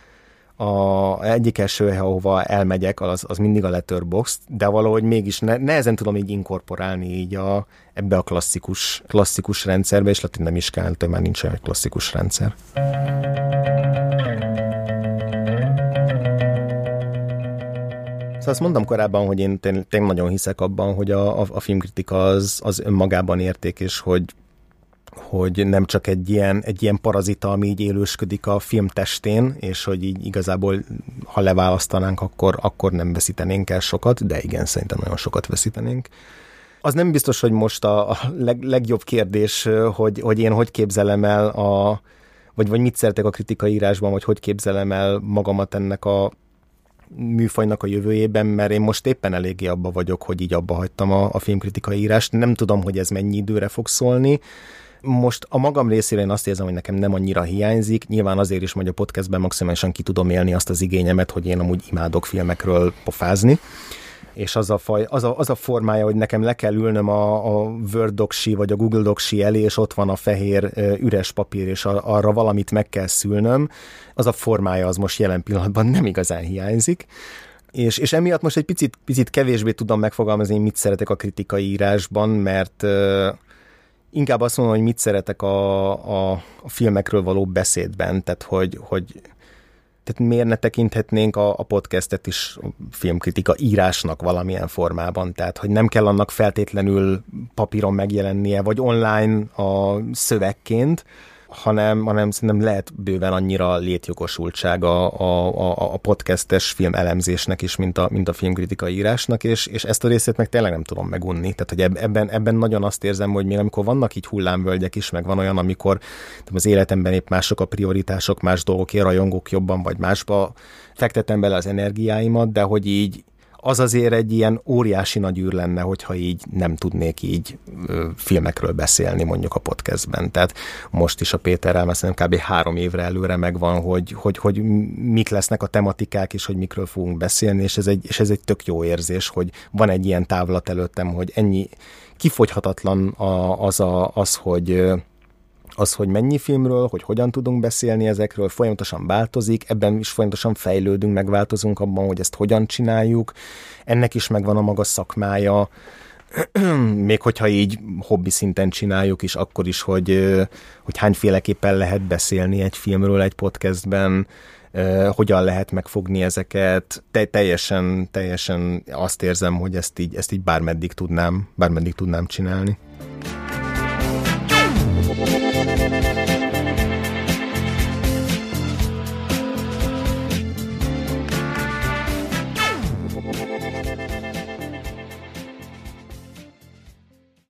a egyik első hely, ahova elmegyek, az, az mindig a Letterboxd, de valahogy mégis ne, nehezen tudom így inkorporálni így a, ebbe a klasszikus, klasszikus rendszerbe, és latin nem is kell, hogy már nincs egy klasszikus rendszer. Szóval azt mondtam korábban, hogy én tényleg nagyon hiszek abban, hogy a, a, a filmkritika az, az önmagában érték, és hogy hogy nem csak egy ilyen, egy ilyen parazita, ami így élősködik a film testén, és hogy így igazából, ha leválasztanánk, akkor, akkor nem veszítenénk el sokat, de igen, szerintem nagyon sokat veszítenénk. Az nem biztos, hogy most a, a leg, legjobb kérdés, hogy, hogy én hogy képzelem el a, vagy, vagy mit szeretek a kritikai írásban, vagy hogy képzelem el magamat ennek a műfajnak a jövőjében, mert én most éppen eléggé abba vagyok, hogy így abba hagytam a, a filmkritikai írást. Nem tudom, hogy ez mennyi időre fog szólni, most a magam részére én azt érzem, hogy nekem nem annyira hiányzik. Nyilván azért is, hogy a podcastben maximálisan ki tudom élni azt az igényemet, hogy én amúgy imádok filmekről pofázni és az a, faj, az, a, az a formája, hogy nekem le kell ülnöm a, a Word doksi vagy a Google doksi elé, és ott van a fehér üres papír, és arra valamit meg kell szülnöm, az a formája az most jelen pillanatban nem igazán hiányzik. És, és emiatt most egy picit, picit kevésbé tudom megfogalmazni, mit szeretek a kritikai írásban, mert inkább azt mondom, hogy mit szeretek a, a, a filmekről való beszédben, tehát hogy, hogy tehát miért ne tekinthetnénk a, a podcastet is filmkritika írásnak valamilyen formában, tehát hogy nem kell annak feltétlenül papíron megjelennie, vagy online a szövegként, hanem, hanem szerintem lehet bőven annyira létjogosultsága a, a, a podcastes film elemzésnek is, mint a, mint a filmkritika írásnak, és, és ezt a részét meg tényleg nem tudom megunni. Tehát, hogy ebben, ebben nagyon azt érzem, hogy még amikor vannak így hullámvölgyek is, meg van olyan, amikor az életemben épp mások a prioritások, más dolgokért rajongok jobban, vagy másba fektetem bele az energiáimat, de hogy így az azért egy ilyen óriási nagy űr lenne, hogyha így nem tudnék így filmekről beszélni mondjuk a podcastben. Tehát most is a Péterrel, mert szerintem kb. három évre előre megvan, hogy, hogy, hogy mik lesznek a tematikák, és hogy mikről fogunk beszélni, és ez, egy, és ez egy tök jó érzés, hogy van egy ilyen távlat előttem, hogy ennyi kifogyhatatlan a, az, a, az, hogy az, hogy mennyi filmről, hogy hogyan tudunk beszélni ezekről, folyamatosan változik, ebben is folyamatosan fejlődünk, megváltozunk abban, hogy ezt hogyan csináljuk. Ennek is megvan a maga szakmája, még hogyha így hobbi szinten csináljuk is, akkor is, hogy, hogy hányféleképpen lehet beszélni egy filmről egy podcastben, hogyan lehet megfogni ezeket. Te, teljesen, teljesen azt érzem, hogy ezt így, ezt így bármeddig tudnám, bármeddig tudnám csinálni. Thank you.